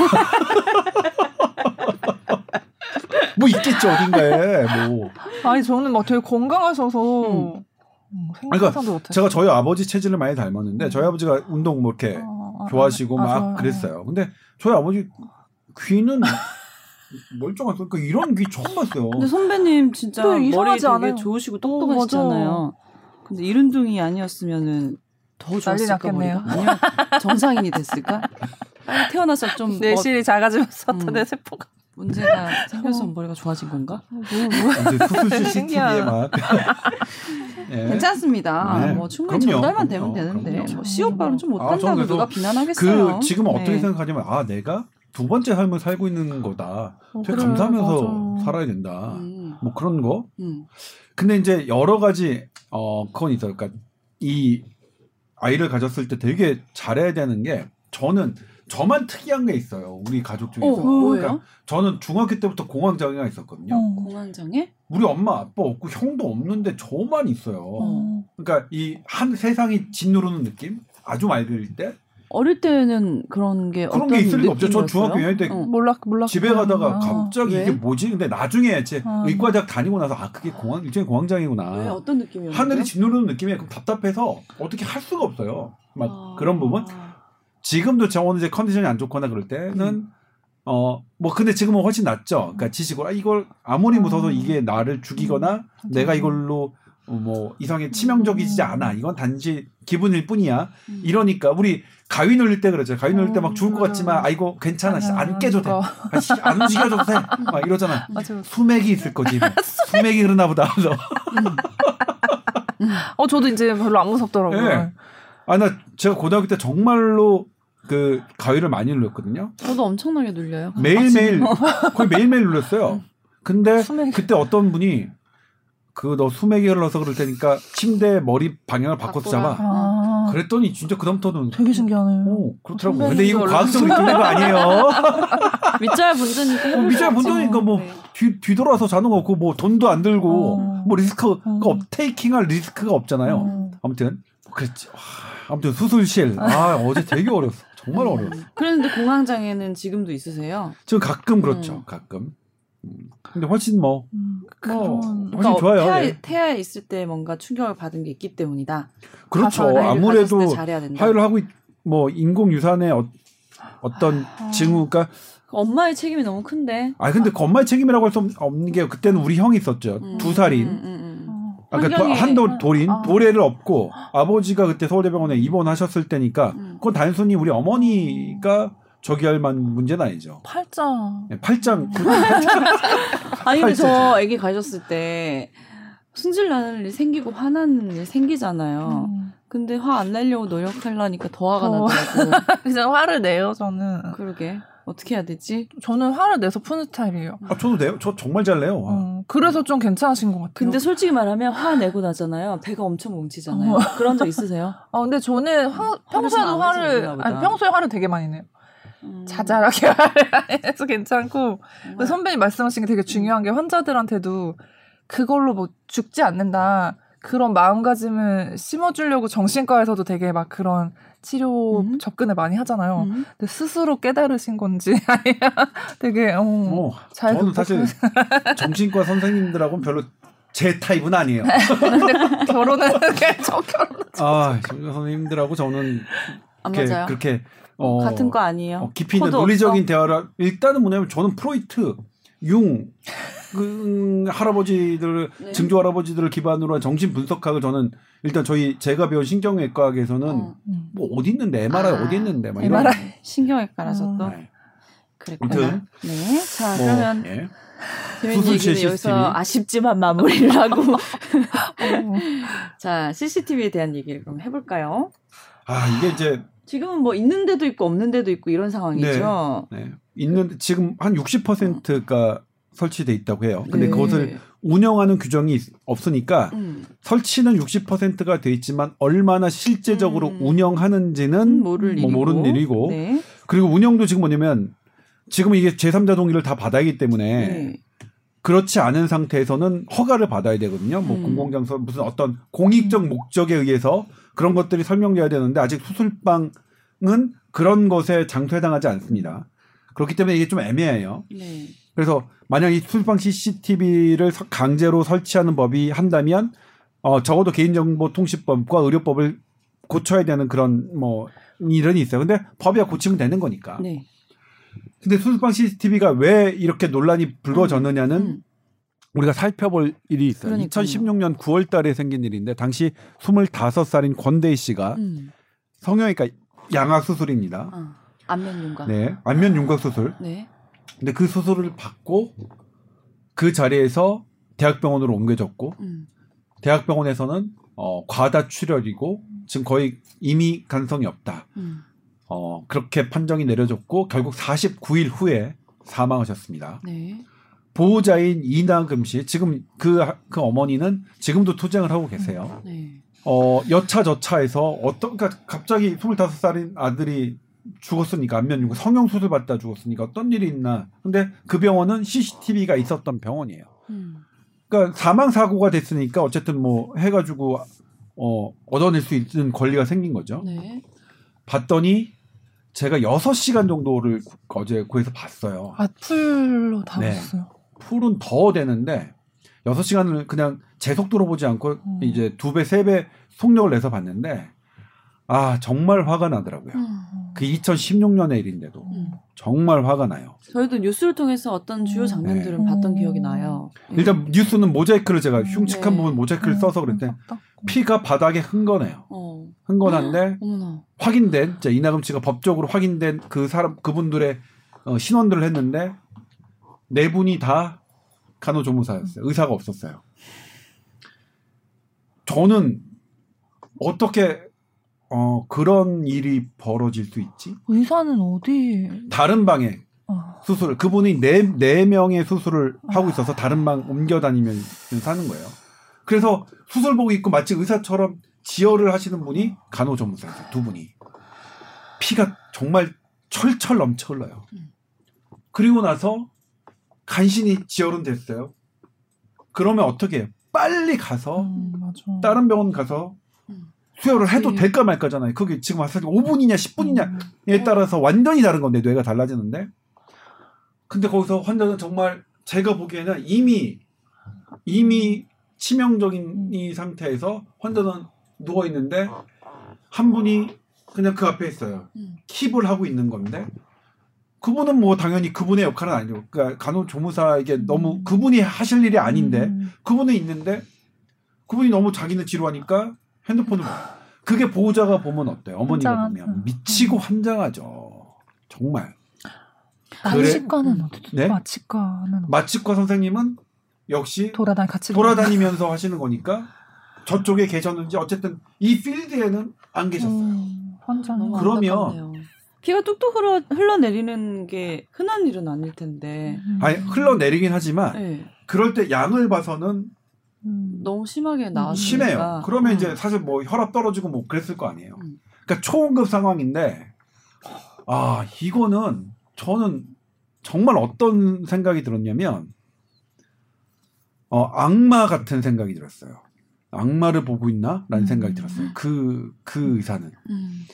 뭐 있겠죠 어딘가에 뭐. 아니 저는 막 되게 건강하셔서 음. 음, 그러니까. 제가 저희 아버지 체질을 많이 닮았는데 저희 아버지가 운동 뭐 이렇게 아, 아, 좋아하시고 아, 막 좋아요. 그랬어요. 근데 저희 아버지 귀는 멀쩡한 그러니까 이런 귀 처음 봤어요. 근데 선배님 진짜 머리 되게 않아요. 좋으시고 어, 똑똑하시잖아요. 근데 이른둥이 아니었으면은 더 좋았을까. 머리가? 아니면 정상인이 됐을까? 빨리 [laughs] 태어나서 좀뭐 내실이 작아지면서 음. 내 세포가 문제가 [laughs] 생겨서 머리가 좋아진 건가? 이제 수술 CCTV에 [laughs] 신기하다. 막. 예. [laughs] 괜찮습니다. 네. 뭐 충분히 그럼요. 전달만 되면 그럼요. 되는데 그럼요. 뭐 시오빠는 좀 아, 못한다고 그래서 누가 비난하겠어요. 그 지금 어떻게 네. 생각하냐면 아 내가 두 번째 삶을 살고 있는 거다. 어, 되게 그래요. 감사하면서 맞아. 살아야 된다. 음. 뭐 그런 거. 음. 근데 이제 여러 가지 어 그건 있어요. 그러니까 이 아이를 가졌을 때 되게 잘해야 되는 게 저는 저만 특이한 게 있어요. 우리 가족 중에서. 어? 그러니까 저는 중학교 때부터 공황장애가 있었거든요. 어. 공황장애? 우리 엄마 아빠 없고 형도 없는데 저만 있어요. 어. 그러니까 이 한 세상이 짓누르는 느낌? 아주 맑을 때 어릴 때는 그런 게 그런 어떤 게 있을 리가 없죠. 전? 중학교 2학년 때 어. 몰라 몰라 집에 가다가 아. 갑자기 왜? 이게 뭐지? 근데 나중에 제 아. 의과대학 다니고 나서 아 그게 공황 일종의 공황장애구나. 왜 어떤 느낌이었어요? 하늘이 짓누르는 느낌이 그럼 답답해서 어떻게 할 수가 없어요. 막 아. 그런 부분. 지금도 저는 이제 컨디션이 안 좋거나 그럴 때는 어뭐 근데 지금은 훨씬 낫죠. 그러니까 지식으로 아, 이걸 아무리 무서워서 음. 이게 나를 죽이거나 내가 이걸로 어, 뭐 이상하게 치명적이지 않아. 이건 단지 기분일 뿐이야. 음. 이러니까 우리 가위 눌릴 때 그러죠. 가위 눌릴 때 막 죽을 것 음. 같지만 아이고 괜찮아. 씨, 안 깨도 돼. 아, 씨, 안 움직여도 돼. [laughs] 막 이러잖아. 맞아. 수맥이 있을 거지. [laughs] 뭐. 수맥이 그러나 보다. 어 저도 이제 별로 안 무섭더라고요. 예. 아, 나 제가 고등학교 때 정말로 그 가위를 많이 눌렀거든요. 저도 엄청나게 눌려요. 매일매일, [laughs] 거의 매일매일 눌렀어요. 근데. 그때 어떤 분이 그 너 수맥이 흘러서 그럴 테니까 침대 머리 방향을 바꿔서. 잡아. 아, 그랬더니 진짜 그다음부터는 되게 신기하네요. 오, 그렇더라고요. 선배님도 근데 이거 과학적으로 있는 거 아니에요. [laughs] 밑자야 본전이니까 어, 밑자야. 본전이니까 뭐 네. 뒤, 뒤돌아서 자는 거 없고 뭐 돈도 안 들고 어. 뭐 리스크가 음. 없, 테이킹할 리스크가 없잖아요. 음. 아무튼 그랬지. 와, 아무튼 수술실. 아 어제 되게 어려웠어. 정말 어려웠어. 그랬는데 공황장애는 지금도 있으세요. 지금 가끔 그렇죠. 음. 가끔. 음. 근데 훨씬 뭐 음, 뭐, 훨씬 좋아요. 태아, 예. 태아에 있을 때 뭔가 충격을 받은 게 있기 때문이다. 그렇죠. 아무래도. 화요를 하고 있, 뭐 인공 유산의 어, 어떤 아. 징후가 엄마의 책임이 너무 큰데. 아 근데 그 엄마의 책임이라고 할 수 없는 게 그때는 우리 형이 있었죠. 음, 두 살인. 음, 음, 음. 어. 아까 환경이- 한도 돌인 아. 도래를 업고 아버지가 그때 서울대병원에 입원하셨을 때니까 음. 그건 단순히 우리 어머니가 저기 할 만 문제는 아니죠. 팔자. 네, 팔짱 [laughs] 아니 근데. 저 아기 가졌을 때 승질 나는 일 생기고 화나는 일 생기잖아요. 음. 근데 화 안 내려고 노력하려니까 더 화가 어. 나더라고. [laughs] 그냥 화를 내요 저는. 그러게 어떻게 해야 되지? 저는 화를 내서 푸는 스타일이에요. 아, 저도 내요. 저 정말 잘 내요. 와. 어, 그래서 좀 괜찮으신 것 같아요. 근데 솔직히 말하면 화 내고 나잖아요. 배가 엄청 뭉치잖아요. 어. 그런 적 있으세요? 아 [laughs] 근데 저는 화, 평소에도 화를. 아니 평소에 화를 되게 많이 내요. 음. 자잘하게 화를 [laughs] 해서 괜찮고 정말. 근데 선배님 말씀하신 게 되게 중요한 게 환자들한테도 그걸로 뭐 죽지 않는다 그런 마음가짐을 심어주려고 정신과에서도 되게 막 그런 치료 음. 접근을 많이 하잖아요. 음. 근데 스스로 깨달으신 건지 [laughs] 되게 어, 어, 잘 저는 사실 [laughs] 정신과 선생님들하고는 별로 제 타입은 아니에요. 근데 결혼은 [laughs] 저 결혼 아, 정신과 선생님들하고 저는 안 그렇게, 맞아요. 그렇게 어, 같은 거 아니에요. 어, 깊이 있는 논리적인 없어? 대화를 일단은 뭐냐면 저는 프로이트, 융, 그 음, 할아버지들 네. 증조 할아버지들을 기반으로 한 정신 분석학을 저는 일단 저희 제가 배운 신경외과학에서는 어. 음. 뭐 어디 있는데 MRI 아, 어디 있는데 막 이런 MRI. [laughs] 신경외과라서 음. 또 네. 그랬구나. 아무튼 네. 자 뭐, 그러면 예. 수술실 얘기는. 여기서 아쉽지만 마무리를 하고 어. [laughs] [laughs] 자 CCTV에 대한 얘기를 그럼 해볼까요? 아 이게 이제 지금은 뭐 있는 데도 있고 없는 데도 있고 이런 상황이죠. 네, 있는 지금 한 60%가 설치돼 있다고 해요. 근데 네. 그것을 운영하는 규정이 있- 없으니까 음, 설치는 60%가 돼 있지만 얼마나 실제적으로 음. 운영하는지는 모를 뭐 일이고. 모르는 일이고 네. 그리고 운영도 지금 뭐냐면 지금 이게 제3자 동의를 다 받아야 하기 때문에 네. 그렇지 않은 상태에서는 허가를 받아야 되거든요. 뭐 음. 공공장소 무슨 어떤 공익적 목적에 의해서 그런 것들이 설명돼야 되는데 아직 수술방은 그런 것에 장소에 해당하지 않습니다. 그렇기 때문에 이게 좀 애매해요. 네. 그래서 만약 이 수술방 CCTV를 강제로 설치하는 법이 한다면 어 적어도 개인정보통신법과 의료법을 고쳐야 되는 그런 뭐 일은 있어요. 근데 법이야 고치면 되는 거니까. 네. 근데 수술방 CCTV가 왜 이렇게 논란이 불거졌느냐는 음. 우리가 살펴볼 일이 있어요. 그러니까요. 2016년 9월 달에 생긴 일인데 당시 25살인 권대희 씨가 음. 성형외과 양악 수술입니다. 아, 안면 윤곽. 네. 안면 윤곽 수술. 네. 근데 그 수술을 받고 그 자리에서 대학병원으로 옮겨졌고 음. 대학병원에서는 어, 과다 출혈이고 지금 거의 이미 가능성이 없다. 음. 어, 그렇게 판정이 내려졌고 결국 49일 후에 사망하셨습니다. 네. 보호자인 이나금 씨 지금 그, 그 어머니는 지금도 투쟁을 하고 계세요. 네. 어, 여차저차해서 어떤 그러니까 갑자기 25살인 아들이 죽었으니까 안면 성형 수술 받다 죽었으니까 어떤 일이 있나. 근데 그 병원은 CCTV가 있었던 병원이에요. 음. 그러니까 사망 사고가 됐으니까 어쨌든 뭐 해가지고 어 얻어낼 수 있는 권리가 생긴 거죠. 네. 봤더니 제가 6시간 정도를 어제 구해서 봤어요. 아 풀로 다 네. 봤어요. 풀은 더 되는데 6시간을 그냥 제 속도로 보지 않고 음. 이제 두 배, 세 배 속력을 내서 봤는데 아, 정말 화가 나더라고요. 음. 그 2016년의 일인데도 음. 정말 화가 나요. 저희도 뉴스를 통해서 어떤 주요 음. 장면들은 네. 봤던 음. 기억이 나요. 일단 뉴스는 모자이크를 제가 흉측한 네. 부분 모자이크를 써서 그랬더니 피가 바닥에 흥건해요. 어. 흥건한데. [gasps] 확인된 자, 이나금 씨가 법적으로 확인된 그 사람 그분들의 어, 신원들을 했는데 네 분이 다 간호조무사였어요. 의사가 없었어요. 저는 어떻게 어, 그런 일이 벌어질 수 있지? 의사는 어디? 다른 방에 아, 수술을 그분이 네, 네 명의 수술을 하고 있어서 다른 방 옮겨 다니면서 하는 거예요. 그래서 수술복 입고 마치 의사처럼 지혈을 하시는 분이 간호조무사였어요. 두 분이 피가 정말 철철 넘쳐 흘러요. 그리고 나서 간신히 지혈은 됐어요. 그러면 어떻게 해요? 빨리 가서 음. 다른 병원 가서 음. 수혈을 해도 네. 될까 말까잖아요. 그게 지금 와서 5분이냐 10분이냐 음. 에 따라서 완전히 다른 건데 뇌가 달라지는데 근데 거기서 환자는 정말 제가 보기에는 이미 이미 치명적인 이 상태에서 환자는 누워 있는데 한 분이 그냥 그 앞에 있어요. 음. 킵을 하고 있는 건데 그분은 뭐 당연히 그분의 역할은 아니고 그러니까 간호조무사에게 너무 그분이 하실 일이 아닌데 음. 그분은 있는데 그분이 너무 자기는 지루하니까 핸드폰을 봐. 그게 보호자가 보면 어때요? 어머니가 환장하죠. 보면 미치고 환장하죠. 정말. 마취과는 음. 어디? 네? 마취과는 마취과 선생님은 역시 돌아다니 같이 돌아다니면서 하시는 거니까 저쪽에 계셨는지 어쨌든 이 필드에는 안 계셨어요. 음, 환장. 너무 그러면- 안타깝네요. 피가 뚝뚝 흘러 흘러내리는 게 흔한 일은 아닐 텐데. 음. 아니 흘러내리긴 하지만 네. 그럴 때 양을 봐서는 음. 너무 심하게 나왔으니까. 심해요. 그러면 음. 이제 사실 뭐 혈압 떨어지고 뭐 그랬을 거 아니에요. 음. 그러니까 초응급 상황인데 아 이거는 저는 정말 어떤 생각이 들었냐면 어 악마 같은 생각이 들었어요. 악마를 보고 있나라는 음. 생각이 들었어요. 그그 의사는. 음.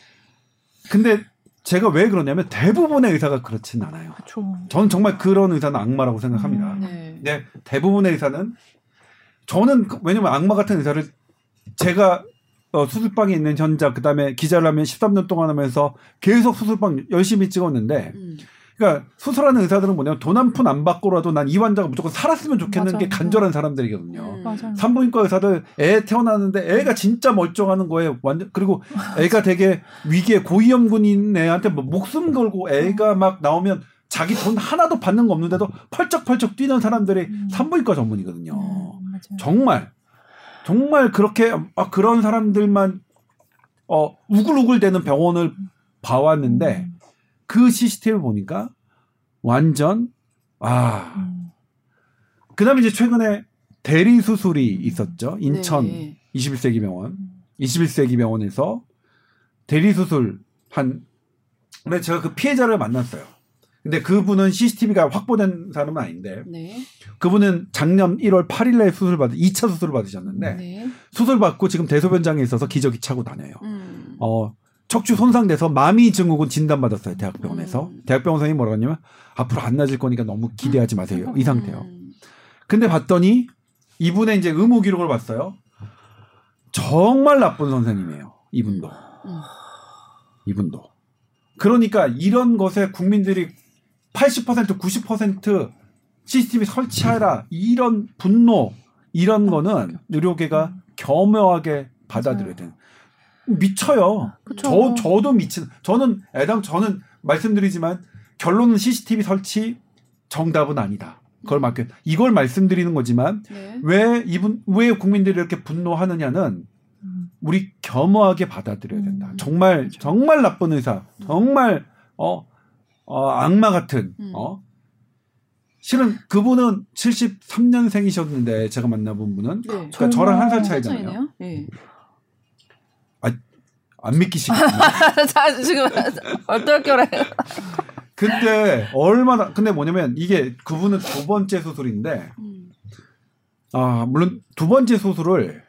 근데 제가 왜 그러냐면 대부분의 의사가 그렇진 않아요. 그렇죠. 저는 정말 그런 의사는 악마라고 생각합니다. 음. 네. 근데 대부분의 의사는 저는 그- 왜냐면 악마 같은 의사를 제가 어, 수술방에 있는 현장 그다음에 기자를 하면 13년 동안 하면서 계속 수술방 열심히 찍었는데 음. 그러니까 수술하는 의사들은 뭐냐면 돈 한 푼 안 받고라도 난 이 환자가 무조건 살았으면 좋겠는 게 맞아요. 간절한 사람들이거든요. 음. 산부인과 의사들 애 태어났는데 애가 진짜 멀쩡하는 거예요. 완전 그리고 애가 되게 위기에 고위험군인 애한테 뭐 목숨 걸고 애가 막 나오면 자기 돈 하나도 받는 거 없는데도 펄쩍펄쩍 뛰는 사람들이 음. 산부인과 전문이거든요. 음, 맞아요. 정말 정말 그렇게 아, 그런 사람들만 어 우글우글대는 병원을 봐왔는데 음. 그 CCTV 보니까 완전 아 음. 그다음에 이제 최근에 대리 수술이 있었죠 인천 네. 21세기 병원 음. 21세기 병원에서 대리 수술 한 근데 제가 그 피해자를 만났어요. 근데 그분은 CCTV가 확보된 사람은 아닌데 네. 그분은 작년 1월 8일에 수술 받 2차 수술을 받으셨는데 네. 수술 받고 지금 대소변장에 있어서 기저귀 차고 다녀요. 음. 어 척추 손상돼서 마미 증후군 진단받았어요 대학병원에서 음. 대학병원 선생님이 뭐라고 하냐면 앞으로 안 나아질 거니까 너무 기대하지 마세요 이 상태요 음. 근데 봤더니 이분의 이제 의무 기록을 봤어요 정말 나쁜 선생님이에요 이분도 음. 이분도 그러니까 이런 것에 국민들이 80% 90% CCTV 설치하라 이런 분노 이런 거는 의료계가 겸허하게 받아들여야 돼요. 미쳐요. 그쵸. 저 저도 미친. 저는 애당 저는 말씀드리지만 결론은 CCTV 설치 정답은 아니다. 그걸 맡겨. 이걸 말씀드리는 거지만 네. 왜 이분 왜 국민들이 이렇게 분노하느냐는 음. 우리 겸허하게 받아들여야 된다. 음. 정말 정말 나쁜 의사, 정말 어, 어 악마 같은 음. 어 실은 그분은 73년생이셨는데 제가 만나본 분은 네. 그러니까 저랑 한 살 차이잖아요. 네. 안 믿기시겠네요. [laughs] 자, 지금 얼떨결에. 근데 얼마나 근데 뭐냐면 이게 그분은 두 번째 수술인데 음. 아 물론 두 번째 수술을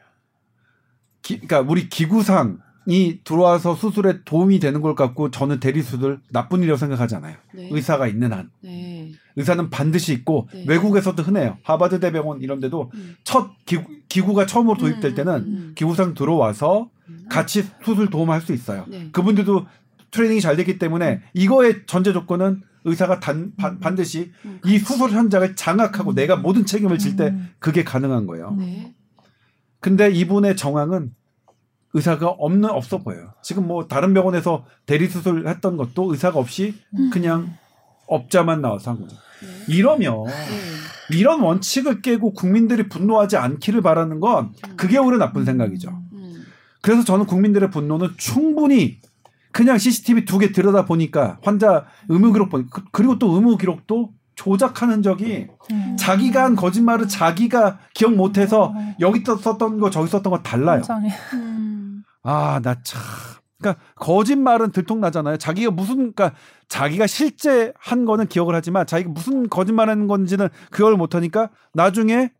기, 그러니까 우리 기구상 이 들어와서 수술에 도움이 되는 걸 갖고 저는 대리 수술 나쁜 일이라고 생각하잖아요. 네. 의사가 있는 한 네. 의사는 반드시 있고 네. 외국에서도 흔해요. 하버드 대병원 이런 데도 음. 첫 기구, 기구가 처음으로 도입될 음, 때는 음. 기구상 들어와서 음. 같이 수술 도움할 수 있어요. 네. 그분들도 트레이닝이 잘 됐기 때문에 이거의 전제 조건은 의사가 단, 반- 반드시 음. 이 수술 현장을 장악하고 음. 내가 모든 책임을 질때 음. 그게 가능한 거예요. 네. 근데 이분의 정황은 의사가 없는 없어 보여요. 지금 뭐 다른 병원에서 대리 수술 했던 것도 의사가 없이 음. 그냥 업자만 나와서 한 거죠. 네. 이러면 네. 이런 원칙을 깨고 국민들이 분노하지 않기를 바라는 건 그게 오히려 나쁜 생각이죠. 음. 그래서 저는 국민들의 분노는 충분히 그냥 CCTV 두 개 들여다 보니까 환자 의무 기록 보니 그- 그리고 또 의무 기록도 조작하는 적이 음. 자기가 한 거짓말을 자기가 기억 못해서 여기 또 썼던 거 저기 썼던 거 달라요. 음. 아, 나 참. 그러니까 거짓말은 들통나잖아요. 자기가 무슨 그러니까 자기가 실제 한 거는 기억을 하지만 자기가 무슨 거짓말하는 건지는 그걸 못 하니까 나중에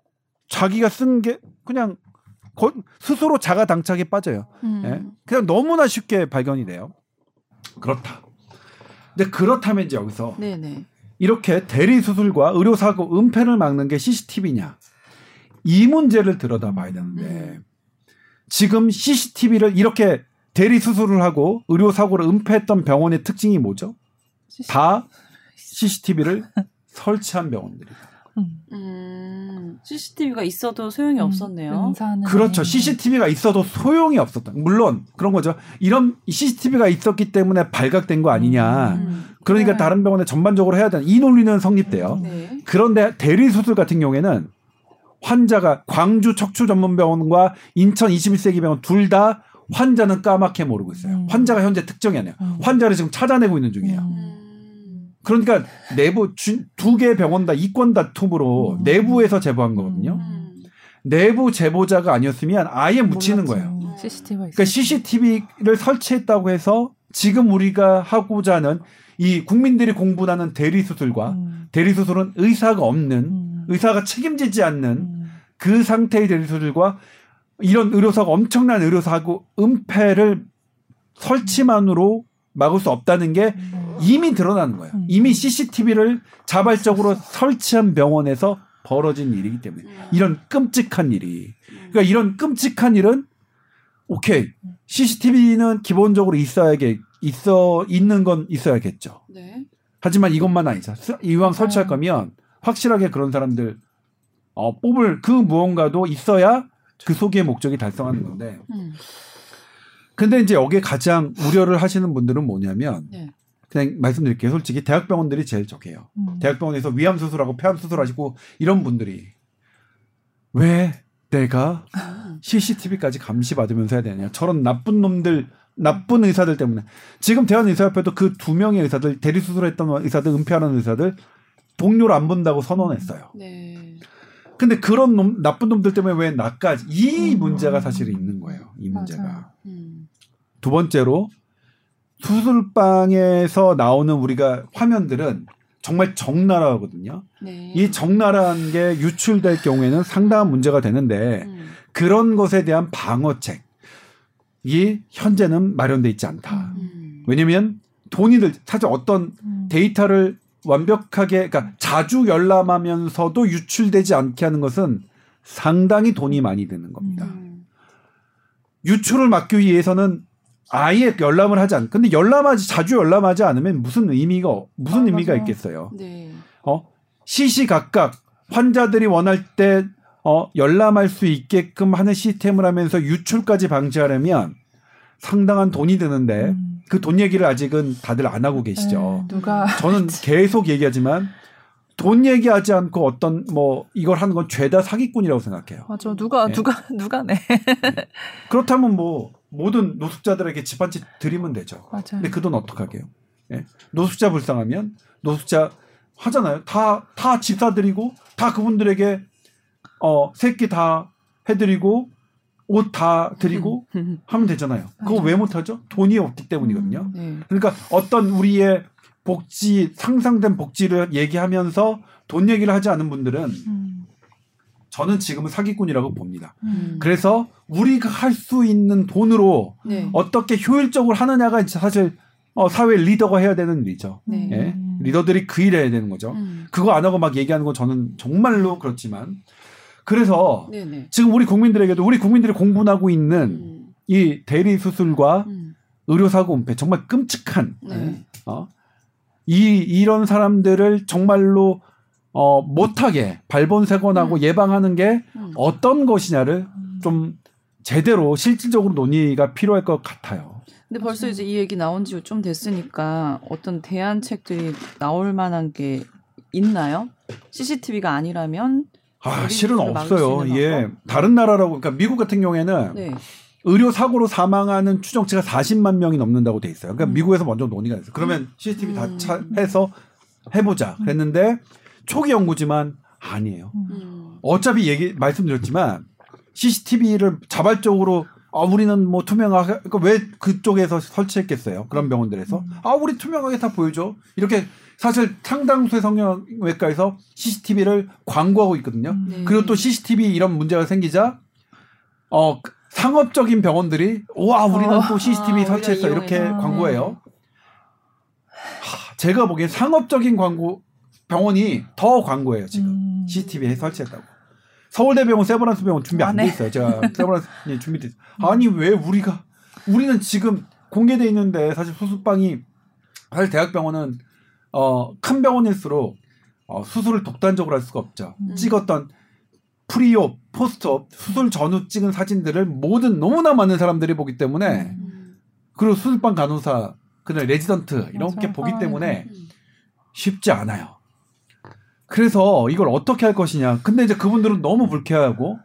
자기가 쓴 게 그냥 거- 스스로 자가 당착에 빠져요. 음. 예? 그냥 너무나 쉽게 발견이 돼요. 그렇다. 근데 그렇다면 이제 여기서 네네. 이렇게 대리 수술과 의료 사고 은폐를 막는 게 CCTV냐 이 문제를 들여다봐야 되는데 음. 지금 CCTV를 이렇게 대리 수술을 하고 의료 사고를 은폐했던 병원의 특징이 뭐죠? 다 CCTV를 설치한 병원들이. 음. 음. CCTV가 있어도 소용이 음. 없었네요. 은사는 그렇죠. CCTV가 있어도 소용이 없었다. 물론 그런 거죠. 이런 CCTV가 있었기 때문에 발각된 거 아니냐. 음. 그러니까 네. 다른 병원에 전반적으로 해야 되는 이 논리는 성립돼요. 네. 그런데 대리 수술 같은 경우에는 환자가 광주 척추전문병원과 인천 21세기 병원 둘 다 환자는 까맣게 모르고 있어요. 음. 환자가 현재 특정이 아니에요. 음. 환자를 지금 찾아내고 있는 중이에요. 음. 음. 그러니까 내부 두 개 병원 다 이권 다툼으로 음. 내부에서 제보한 거거든요. 음. 내부 제보자가 아니었으면 아예 묻히는 몰랐죠. 거예요. CCTV가 그러니까 CCTV를 설치했다고 해서 지금 우리가 하고자 하는 이 국민들이 공분하는 대리 수술과 음. 대리 수술은 의사가 없는 음. 의사가 책임지지 않는 음. 그 상태의 대리 수술과 이런 의료사고 엄청난 의료사고 은폐를 설치만으로 막을 수 없다는 게 음. 이미 드러나는 거예요. 음. 이미 CCTV를 자발적으로 설치한 병원에서 벌어진 일이기 때문에 음. 이런 끔찍한 일이 그러니까 이런 끔찍한 일은 오케이 CCTV는 기본적으로 있어야겠 있어 있는 건 있어야겠죠. 네. 하지만 이것만 아니죠. 스- 이왕 설치할 음. 거면 확실하게 그런 사람들 어, 뽑을 그 무언가도 있어야 그 소기의 목적이 달성하는 건데. 음. 근데 이제 여기에 가장 우려를 하시는 분들은 뭐냐면 네. 그냥 말씀드릴게요. 솔직히 대학병원들이 제일 적해요. 음. 대학병원에서 위암 수술하고 폐암 수술하시고 이런 분들이 왜 내가 음. CCTV까지 감시받으면서 해야 되냐. 저런 나쁜 놈들, 나쁜 의사들 때문에. 지금 대한의사협회도 그 두 명의 의사들, 대리수술했던 의사들, 은폐하는 의사들, 동료를 안 본다고 선언했어요. 네. 근데 그런 놈, 나쁜 놈들 때문에 왜 나까지, 이 음. 문제가 사실 있는 거예요. 이 문제가. 음. 두 번째로, 수술방에서 나오는 우리가 화면들은 정말 적나라하거든요. 네. 이 적나라한 게 유출될 경우에는 상당한 문제가 되는데, 음. 그런 것에 대한 방어책 이 현재는 마련돼 있지 않다. 왜냐면 돈이 들 사실 어떤 음. 데이터를 완벽하게 그러니까 자주 열람하면서도 유출되지 않게 하는 것은 상당히 돈이 많이 드는 겁니다. 음. 유출을 막기 위해서는 아예 열람을 하지 않. 근데 열람하지 자주 열람하지 않으면 무슨 의미가 무슨 아, 의미가 맞아요. 있겠어요. 네. 어 시시각각 환자들이 원할 때 어, 열람할 수 있게끔 하는 시스템을 하면서 유출까지 방지하려면 상당한 돈이 드는데 음. 그 돈 얘기를 아직은 다들 안 하고 계시죠. 네, 누가 저는 계속 얘기하지만 돈 얘기하지 않고 어떤 뭐 이걸 하는 건 죄다 사기꾼이라고 생각해요. 맞아 누가 네. 누가 누가 내 그렇다면 뭐 모든 노숙자들에게 집 한 채 드리면 되죠. 맞아요. 근데 그 돈 어떡하게요? 예? 노숙자 불쌍하면 노숙자 하잖아요. 다 다 집 사드리고 다 그분들에게 어 새끼 다 해드리고 옷 다 드리고 [laughs] 하면 되잖아요. 그거. 왜 못하죠? 돈이 없기 때문이거든요. 네. 그러니까 어떤 우리의 복지 상상된 복지를 얘기하면서 돈 얘기를 하지 않은 분들은 음. 저는 지금은 사기꾼이라고 봅니다. 음. 그래서 우리가 할 수 있는 돈으로 네. 어떻게 효율적으로 하느냐가 사실 어, 사회 리더가 해야 되는 일이죠. 네. 예? 음. 리더들이 그 일을 해야 되는 거죠. 음. 그거 안 하고 막 얘기하는 건 저는 정말로 그렇지만 그래서 네네. 지금 우리 국민들에게도 우리 국민들이 공분하고 있는 음. 이 대리 수술과 음. 의료사고 은폐 정말 끔찍한 네. 어? 이 이런 사람들을 정말로 어, 못하게 발본색원하고 예방하는 게 음. 어떤 것이냐를 좀 제대로 실질적으로 논의가 필요할 것 같아요. 근데 벌써 이제 이 얘기 나온 지 좀 됐으니까 어떤 대안책들이 나올 만한 게 있나요? CCTV가 아니라면 아, 실은 없어요. 예. 다른 나라라고 그러니까 미국 같은 경우에는 네. 의료 사고로 사망하는 추정치가 40만 명이 넘는다고 돼 있어요. 그러니까 음. 미국에서 먼저 논의가 됐어요. 그러면 CCTV 다 음. 차, 해서 해보자. 그랬는데 초기 연구지만 아니에요. 음. 어차피 얘기 말씀드렸지만 CCTV를 자발적으로 아 우리는 뭐 투명하게 그러니까 왜 그쪽에서 설치했겠어요? 그런 병원들에서 아 우리 투명하게 다 보여줘 이렇게 사실 상당수의 성형외과에서 CCTV를 광고하고 있거든요. 음. 네. 그리고 또 CCTV 이런 문제가 생기자 어그 상업적인 병원들이 와 우리는 어. 또 CCTV 아, 설치했어 이렇게. 광고해요. 하, 제가 보기엔 상업적인 광고 병원이 더 광고해요 지금. 음. CCTV에 설치했다고. 서울대병원 세브란스 병원 준비 안돼안 해. 있어요. 제가 [laughs] 세브란스 준비돼 있어요. 아니 왜 우리가 우리는 지금 공개돼 있는데 사실 수술방이 사실 대학병원은 어, 큰 병원일수록 어, 수술을 독단적으로 할 수가 없죠. 음. 찍었던 pre-op, post-op, 수술 전후 찍은 사진들을 모든 너무나 많은 사람들이 보기 때문에 음. 그리고 수술방 간호사, 그날 레지던트 이렇게 맞아. 보기 아, 때문에 음. 쉽지 않아요. 그래서 이걸 어떻게 할 것이냐. 근데 이제 그분들은 너무 불쾌하고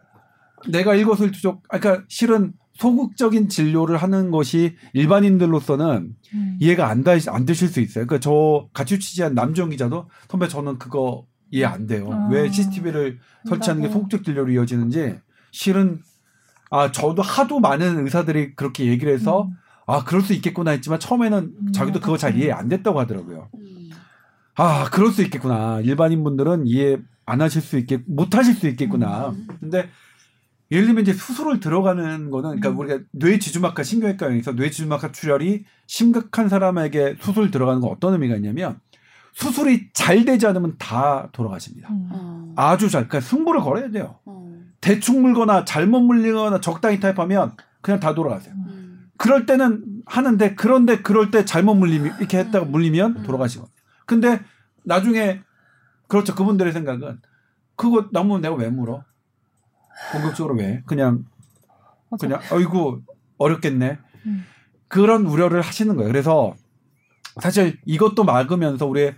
내가 일거수일투족. 아, 그러니까 실은 소극적인 진료를 하는 것이 일반인들로서는 음. 이해가 안, 다, 안 되실 수 있어요. 그러니까 저 같이 취재한 남주영 기자도 선배 저는 그거 이해 안 돼요. 아. 왜 CCTV를 설치하는 게 한다고. 소극적 진료로 이어지는지 실은 아 저도 하도 많은 의사들이 그렇게 얘기를 해서 음. 아 그럴 수 있겠구나 했지만 처음에는 음, 자기도 그거 잘. 이해 안 됐다고 하더라고요. 음. 아, 그럴 수 있겠구나. 일반인 분들은 이해 안 하실 수 있겠, 못 하실 수 있겠구나. 음. 근데 예를 들면 이제 수술을 들어가는 거는 그러니까 음. 우리가 뇌 지주막과 신경외과에서 뇌 지주막과 출혈이 심각한 사람에게 수술 들어가는 건 어떤 의미가 있냐면 수술이 잘 되지 않으면 다 돌아가십니다. 음. 어. 아주 잘, 그러니까 승부를 걸어야 돼요. 어. 대충 물거나 잘못 물리거나 적당히 타입하면 그냥 다 돌아가세요. 음. 그럴 때는 하는데 그런데 그럴 때 잘못 물리면 이렇게 했다가 물리면 음. 돌아가시거든요. 근데 나중에 그렇죠 그분들의 생각은 그거 남으면 내가 왜 물어? 공격적으로 왜? 그냥 맞아. 그냥 어이구 어렵겠네. 음. 그런 우려를 하시는 거예요. 그래서 사실 이것도 막으면서 우리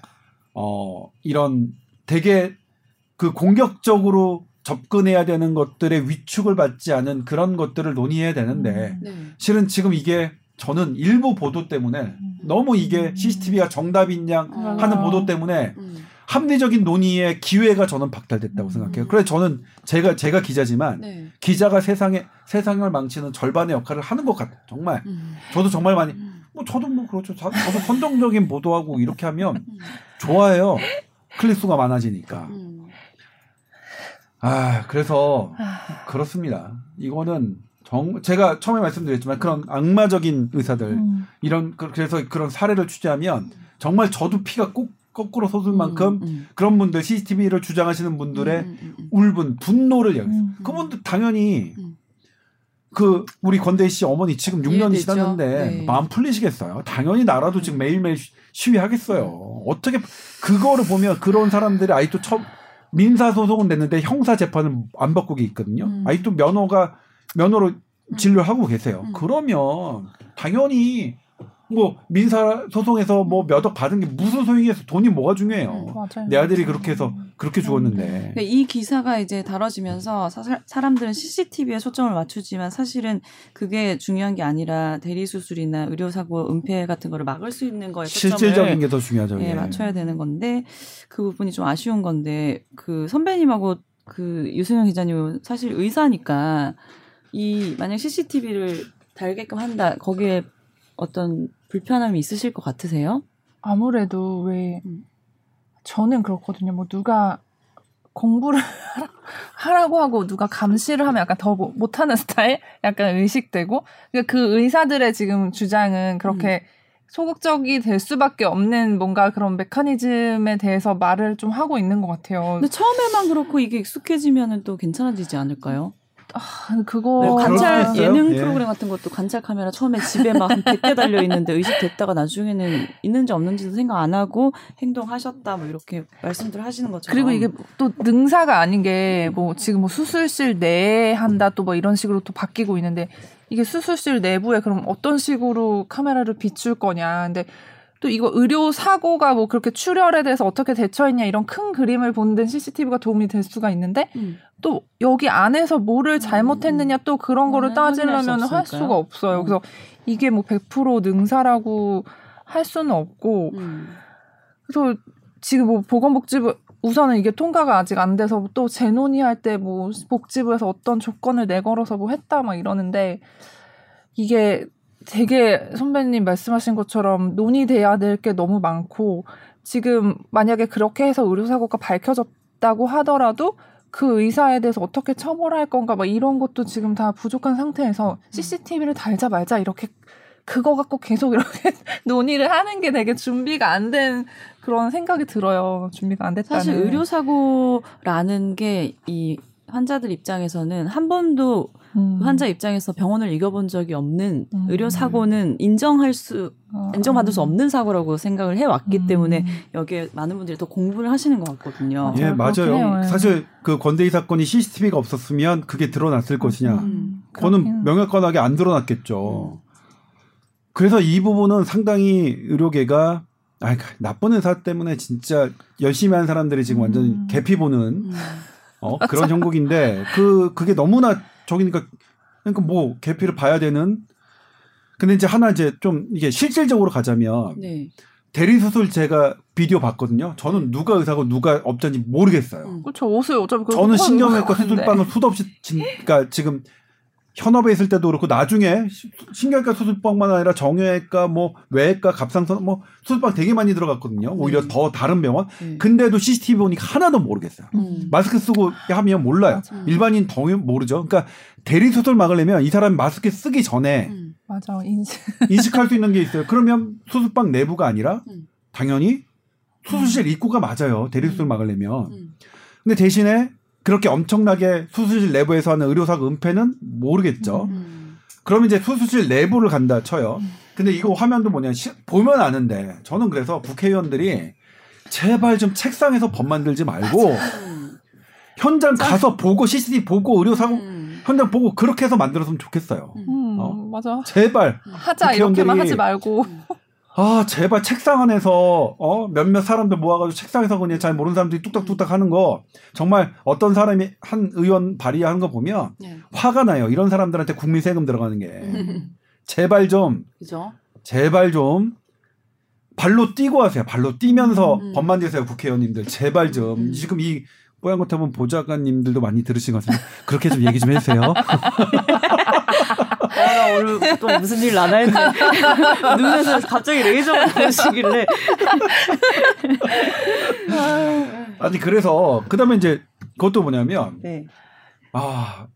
어 이런 되게 그 공격적으로 접근해야 되는 것들의 위축을 받지 않은 그런 것들을 논의해야 되는데 음. 네. 실은 지금 이게 저는 일부 보도 때문에 음. 너무 이게 음. CCTV가 정답인 양 어. 하는 보도 때문에 음. 합리적인 논의의 기회가 저는 박탈됐다고 음. 생각해요. 그래서 저는 제가 제가 기자지만 네. 기자가 세상에 세상을 망치는 절반의 역할을 하는 것 같아요. 정말 음. 저도 정말 많이 음. 뭐 저도 뭐 그렇죠. 자- 저도 선정적인 보도하고 이렇게 하면 음. 좋아해요. 클릭 수가 많아지니까. 음. 아 그래서 아, 그렇습니다. 이거는 정 제가 처음에 말씀드렸지만 그런 악마적인 의사들 음. 이런 그- 그래서 그런 사례를 취재하면 정말 저도 피가 꼭 거꾸로 솟을 만큼 음, 그런 분들 CCTV를 주장하시는 분들의 음, 음, 음. 울분 분노를. 음. 그분들 당연히 음. 그 우리 건대희 씨 어머니 지금 6년이 이해되죠. 지났는데 네. 마음 풀리시겠어요? 당연히 나라도 지금 매일매일 시- 시위하겠어요. 어떻게 그거를 보면 그런 사람들이 아직도 처 민사 소송은 냈는데 형사 재판은 안 받고 있거든요. 음. 아직도 면허가 면허로 진료하고 계세요. 음. 그러면 당연히 뭐 민사 소송에서 뭐 몇 억 받은 게 무슨 소용이겠어? 돈이 뭐가 중요해요? 맞아요. 내 아들이 그렇게 해서 그렇게 죽었는데. 이 기사가 이제 다뤄지면서 사, 사람들은 CCTV에 초점을 맞추지만 사실은 그게 중요한 게 아니라 대리 수술이나 의료 사고 은폐 같은 거를 막을 수 있는 거에 초점을 실질적인 게 더 중요하죠. 예, 예. 맞춰야 되는 건데 그 부분이 좀 아쉬운 건데 그 선배님하고 그 유승현 기자님은 사실 의사니까 이 만약 CCTV를 달게끔 한다 거기에 어떤 불편함이 있으실 것 같으세요? 아무래도 왜 음. 저는 그렇거든요. 뭐 누가 공부를 [laughs] 하라고 하고 누가 감시를 하면 약간 더 못- 못하는 스타일? 약간 의식되고 그러니까 그 의사들의 지금 주장은 그렇게 음. 소극적이 될 수밖에 없는 뭔가 그런 메커니즘에 대해서 말을 좀 하고 있는 것 같아요. 근데 처음에만 그렇고 이게 익숙해지면은 또 괜찮아지지 않을까요? 아, 그거 네, 관찰. 예능 예. 프로그램 같은 것도 관찰 카메라 처음에 집에 막 100대 달려 있는데 의식됐다가 나중에는 있는지 없는지도 생각 안 하고 행동하셨다 뭐 이렇게 말씀들 하시는 것처럼 그리고 이게 또 능사가 아닌 게 뭐 지금 뭐 수술실 내에 한다 또 뭐 이런 식으로 또 바뀌고 있는데 이게 수술실 내부에 그럼 어떤 식으로 카메라를 비출 거냐. 근데 또 이거 의료 사고가 뭐 그렇게 출혈에 대해서 어떻게 대처했냐 이런 큰 그림을 보는 데 CCTV가 도움이 될 수가 있는데 음. 또 여기 안에서 뭐를 잘못했느냐 또 그런 거를 수 따지려면 할. 수가 없어요. 음. 그래서 이게 뭐 100% 능사라고 할 수는 없고 음. 그래서 지금 뭐 보건복지부 우선은 이게 통과가 아직 안 돼서 또 재논의할 때 뭐 복지부에서 어떤 조건을 내걸어서 뭐 했다 막 이러는데 이게 되게 선배님 말씀하신 것처럼 논의돼야 될 게 너무 많고 지금 만약에 그렇게 해서 의료사고가 밝혀졌다고 하더라도 그 의사에 대해서 어떻게 처벌할 건가 막 이런 것도 지금 다 부족한 상태에서 CCTV를 달자 말자 이렇게 그거 갖고 계속 이렇게 [laughs] 논의를 하는 게 되게 준비가 안 된 그런 생각이 들어요. 준비가 안 됐다는. 사실 의료 사고라는 게 이 환자들 입장에서는 한 번도 음. 환자 입장에서 병원을 이겨본 적이 없는 음. 의료 사고는 인정할 수 어, 인정받을 수 음. 없는 사고라고 생각을 해왔기 음. 때문에 여기에 많은 분들이 더 공부를 하시는 것 같거든요. 예, 맞아요. 맞아요. 해요. 예. 사실 그 권대희 사건이 CCTV가 없었으면 그게 드러났을 것이냐. 음. 그거는. 명확하게 안 드러났겠죠. 그래서 이 부분은 상당히 의료계가 아, 나쁜 의사 때문에 진짜 열심히 한 사람들이 지금 완전 음. 개피 보는 음. 어, 그런 형국인데 그 그게 너무나 저기니까 그러니까 뭐 개피를 봐야 되는 근데 이제 하나 이제 좀 이게 실질적으로 가자면 네. 대리 수술 제가 비디오 봤거든요. 저는 누가 의사고 누가 업자인지 모르겠어요. 음. 그렇죠. 옷을 어차피 저는 헐 신경외과 하는데. [laughs] 수술방을 수도 없이 진, 그러니까 지금 현업에 있을 때도 그렇고 나중에 시- 신경외과 수술방만 아니라 정형외과 뭐 외과 갑상선 뭐 수술방 되게 많이 들어갔거든요. 오히려 네. 더 다른 병원. 네. 근데도 CCTV 보니까 하나도 모르겠어요. 음. 마스크 쓰고 하면 몰라요. 맞아. 일반인 덩이 모르죠. 그러니까 대리 수술 막으려면 이 사람이 마스크 쓰기 전에 음. 맞아. 인지. [laughs] 인식할 수 있는 게 있어요. 그러면 수술방 내부가 아니라 음. 당연히 수술실 입구가 맞아요. 대리 수술 막으려면. 음. 근데 대신에 그렇게 엄청나게 수술실 내부에서 하는 의료사고 은폐는 모르겠죠. 음. 그럼 이제 수술실 내부를 간다 쳐요. 근데 이거 화면도 뭐냐 시- 보면 아는데 저는 그래서 국회의원들이 제발 좀 책상에서 법 만들지 말고 음. 현장 가서 보고 CCTV 보고 의료사고 음. 현장 보고 그렇게 해서 만들었으면 좋겠어요. 음, 어. 맞아. 제발 하자 이렇게만 하지 말고. 아 제발 책상 안에서 어 몇몇 사람들 모아가지고 책상에서 그냥 잘 모르는 사람들이 뚝딱뚝딱 하는 거 정말 어떤 사람이 한 의원 발의하는 거 보면 네. 화가 나요. 이런 사람들한테 국민 세금 들어가는 게 음. [laughs] 제발 좀 그죠? 제발 좀 발로 뛰고 하세요. 발로 뛰면서 음. 법 만드세요, 국회의원님들. 제발 좀 음. 지금 이 뽀얀 것 보면 보좌관님들도 많이 들으신 것 같은데 그렇게 좀 얘기 좀 해주세요. [laughs] 아, 나 오늘 또 무슨 일 나나 했네. [laughs] 눈에서 갑자기 레이저가 나오시길래. [laughs] 아니 그래서 그다음에 이제 그것도 뭐냐면 네. 아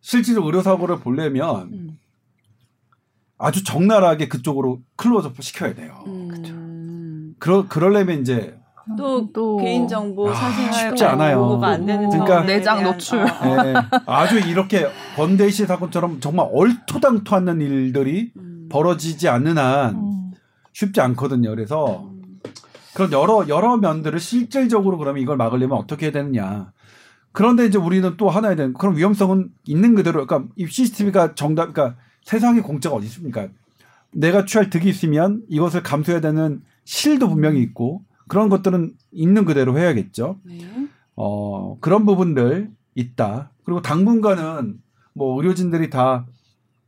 실제로 의료 사고를 보려면 음. 아주 적나라하게 그쪽으로 클로즈업 시켜야 돼요. 음. 그러 그러려면 이제 또, 개인정보 아, 사생활 쉽지 않아요. 보호가 안 되는 그러니까 내장 노출. 어, 어. 예, 아주 이렇게 씨 사건처럼 정말 얼토당토 않는 일들이 음. 벌어지지 않는 한 음. 쉽지 않거든요. 그래서 음. 그런 여러 여러 면들을 실질적으로 그러면 이걸 막으려면 어떻게 해야 되느냐. 그런데 이제 우리는 또 하나에 대한 그런 위험성은 있는 그대로 그러니까 이 CCTV가 정답 그러니까 세상에 공짜가 어디 있습니까? 내가 취할 득이 있으면 이것을 감수해야 되는 실도 분명히 있고 그런 것들은 있는 그대로 해야겠죠. 네. 어, 그런 부분들 있다. 그리고 당분간은 뭐 의료진들이 다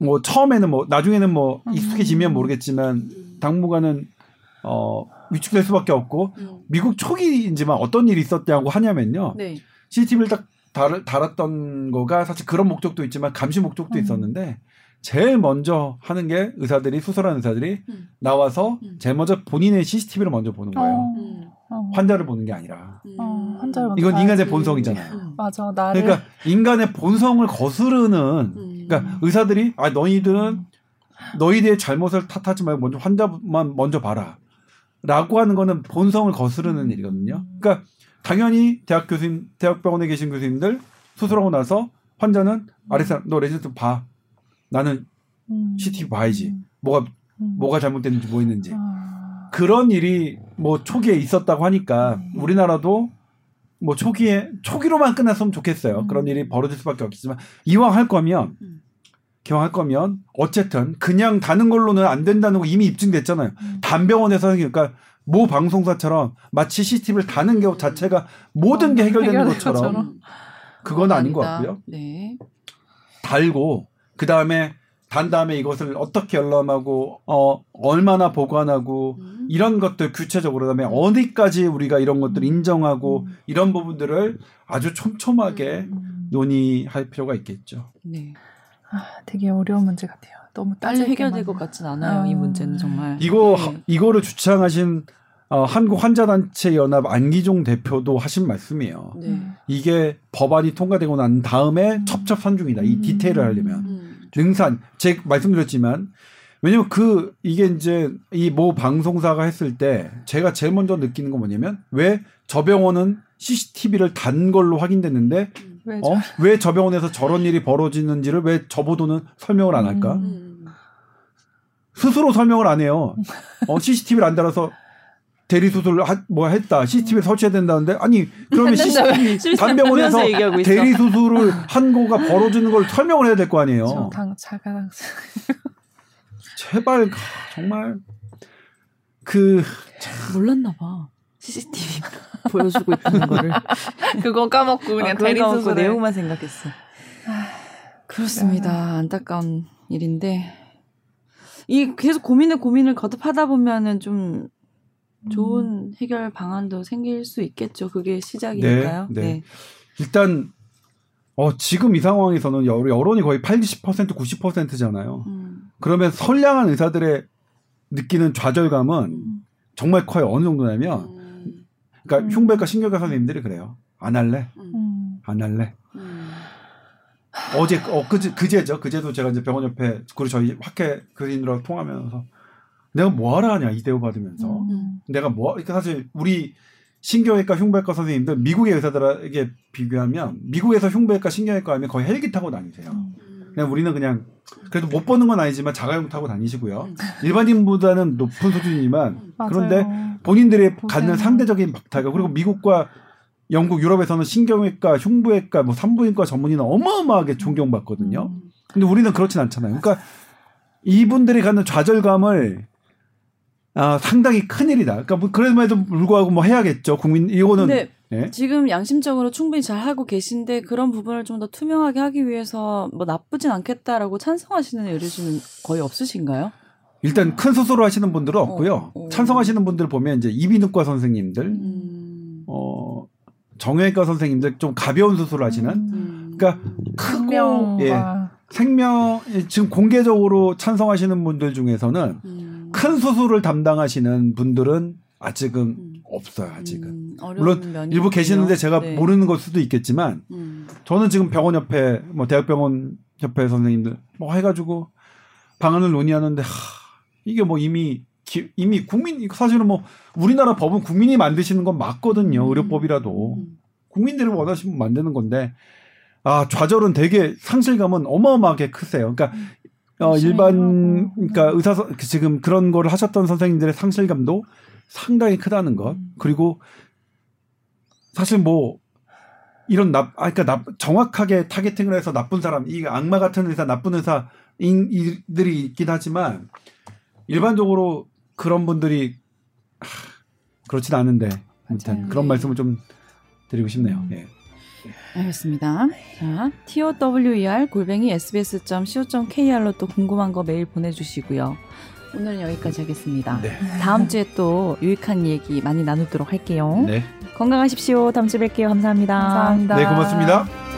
뭐 처음에는 뭐 나중에는 뭐 익숙해지면 모르겠지만 당분간은 어 위축될 수밖에 없고 음. 미국 초기이지만 어떤 일이 있었냐고 하냐면요. 네. CCTV를 딱 달, 달았던 거가 사실 그런 목적도 있지만 감시 목적도 음. 있었는데 제일 먼저 하는 게 의사들이 수술하는 의사들이 음. 나와서 음. 제일 먼저 본인의 CCTV를 먼저 보는 거예요. 어. 음. 어. 환자를 보는 게 아니라. 어, 환자를 먼저 이건 인간의 봐야지. 본성이잖아요. 음. 맞아 나를 그러니까 인간의 본성을 거스르는 음. 그러니까 의사들이 아 너희들은 너희들의 잘못을 탓하지 말고 먼저 환자만 먼저 봐라. 라고 하는 거는 본성을 거스르는 일이거든요. 그러니까 당연히 대학 교수님, 대학병원에 계신 교수님들 수술하고 나서 환자는 아래서 너 레지던트 봐. 나는 음. CT 봐야지. 음. 뭐가 음. 뭐가 잘못됐는지 뭐 있는지. 아. 그런 일이 뭐 초기에 있었다고 하니까 음. 우리나라도 뭐 초기에 초기로만 끝났으면 좋겠어요. 음. 그런 일이 벌어질 수밖에 없겠지만 이왕 할 거면 음. 기왕 할 거면 어쨌든 그냥 다는 걸로는 안 된다는 거 이미 입증됐잖아요. 음. 단병원에서 그러니까 모 방송사처럼 마치 CCTV를 다는 것 자체가 모든 게 어, 해결되는 것처럼. 그건 아닌 것. 같고요. 네. 달고 그 다음에 단 다음에 이것을 어떻게 열람하고 어 얼마나 보관하고 음. 이런 것들 구체적으로 그다음에 어디까지 우리가 이런 것들 을 인정하고 음. 이런 부분들을 아주 촘촘하게 음. 논의할 필요가 있겠죠. 네. 아, 되게 어려운 문제 같아요. 너무 빨리 해결될. 것 같진 않아요. 이 아. 문제는 정말. 이거 네. 이거를 주창하신 어, 한국 환자단체 연합 안기종 대표도 하신 말씀이에요. 네. 음. 이게 법안이 통과되고 난 다음에 음. 첩첩산중이다. 이 음. 디테일을 하려면 음. 능산 제 말씀드렸지만 왜냐면 그 이게 이제 이 모 방송사가 했을 때 제가 제일 먼저 느끼는 건 뭐냐면 왜 저 병원은 CCTV를 단 걸로 확인됐는데 왜 어? 왜저 병원에서 저런 일이 벌어지는지를 왜 저보고는 설명을 안 할까? 음. 음. 스스로 설명을 안 해요. 어, CCTV를 안 달아서 대리 수술을 하, 뭐 했다. CCTV를 설치해야 된다는데 아니 그러면 CCTV 단병원에서. 대리 수술을 한 거가 벌어지는 걸 설명을 해야 될 거 아니에요. 자가 당 제발 정말 그 몰랐나 봐. CCTV 보여주고 있다는 거를. [laughs] 그거 까먹고 그냥 아, 대리 수술에 내용만 생각했어. 그렇습니다. 안타까운 일인데 이 계속 고민을 고민을 거듭하다 보면은 좀 좋은 해결 방안도 생길 수 있겠죠. 그게 시작이니까요. 네, 네. 일단 어, 지금 이 상황에서는 여- 여론이 거의 80% 90%잖아요. 음, 그러면 선량한 의사들의 느끼는 좌절감은 음. 정말 커요. 어느 정도냐면 음, 그러니까 음. 흉부외과 신경외과 선생님들이 그래요. 안 할래. 음, 음. 안 할래. 음. 어제 어 그제 그제죠. 그제도 제가 이제 병원 옆에 그리고 저희 학회 교수님들하고 통하면서 내가 뭐하러 하냐 이 대우 받으면서 음. 내가 뭐 그러니까 사실 우리 신경외과 흉부외과 선생님들 미국의 의사들에게 비교하면 미국에서 흉부외과 신경외과 하면 거의 헬기 타고 다니세요. 음. 그냥 우리는 그냥 그래도 못 보는 건 아니지만 자가용 타고 다니시고요. 음. 일반인보다는 높은 수준이지만 맞아요. 그런데 본인들이. 갖는 상대적인 박탈감 그리고 미국과 영국, 유럽에서는 신경외과, 흉부외과, 뭐 산부인과 전문의는 어마어마하게 존경받거든요. 음. 근데 우리는 그렇진 않잖아요. 그러니까 이분들이 갖는 좌절감을 아, 상당히 큰 일이다. 그러니까 뭐 그럼에도 불구하고 뭐 해야겠죠. 국민 이거는 근데 예? 지금 양심적으로 충분히 잘 하고 계신데 그런 부분을 좀 더 투명하게 하기 위해서 뭐 나쁘진 않겠다라고 찬성하시는 의료진은 거의 없으신가요? 일단 큰 수술을 하시는 분들은 없고요. 어, 어. 찬성하시는 분들 보면 이제 이비인후과 선생님들, 음. 어, 정형외과 선생님들 좀 가벼운 수술을 하시는 음. 그러니까 크고 생명과 예, 생명 지금 공개적으로 찬성하시는 분들 중에서는 음. 큰 수술을 담당하시는 분들은 아직은 음. 없어요. 아직은 음, 물론 일부 계시는데. 제가 네. 모르는 걸 수도 있겠지만 음. 저는 지금 병원 협회, 뭐 대학병원 협회 선생님들 뭐 해가지고 방안을 논의하는데 하, 이게 뭐 이미 기, 이미 국민 사실은 뭐 우리나라 법은 국민이 만드시는 건 맞거든요. 의료법이라도 국민들이 원하시면 만드는 건데 아 좌절은 되게 상실감은 어마어마하게 크세요. 그러니까 어, 일반 그러니까 의사 선- 지금 그런 거를 하셨던 선생님들의 상실감도 상당히 크다는 것 그리고 사실 뭐 이런 나, 아, 그러니까 나, 정확하게 타겟팅을 해서 나쁜 사람, 이 악마 같은 의사, 나쁜 의사, 이들이 있긴 하지만 일반적으로 그런 분들이 하, 그렇진 않은데 아무튼. 그런 말씀을 좀 드리고 싶네요. 예. 알겠습니다. 자, tower 골뱅이 sbs.co.kr로 또 궁금한 거 메일 보내주시고요. 오늘은 여기까지 하겠습니다. 네. 다음 주에 또 유익한 얘기 많이 나누도록 할게요. 네. 건강하십시오. 다음 주에 뵐게요. 감사합니다. 감사합니다. 네, 고맙습니다.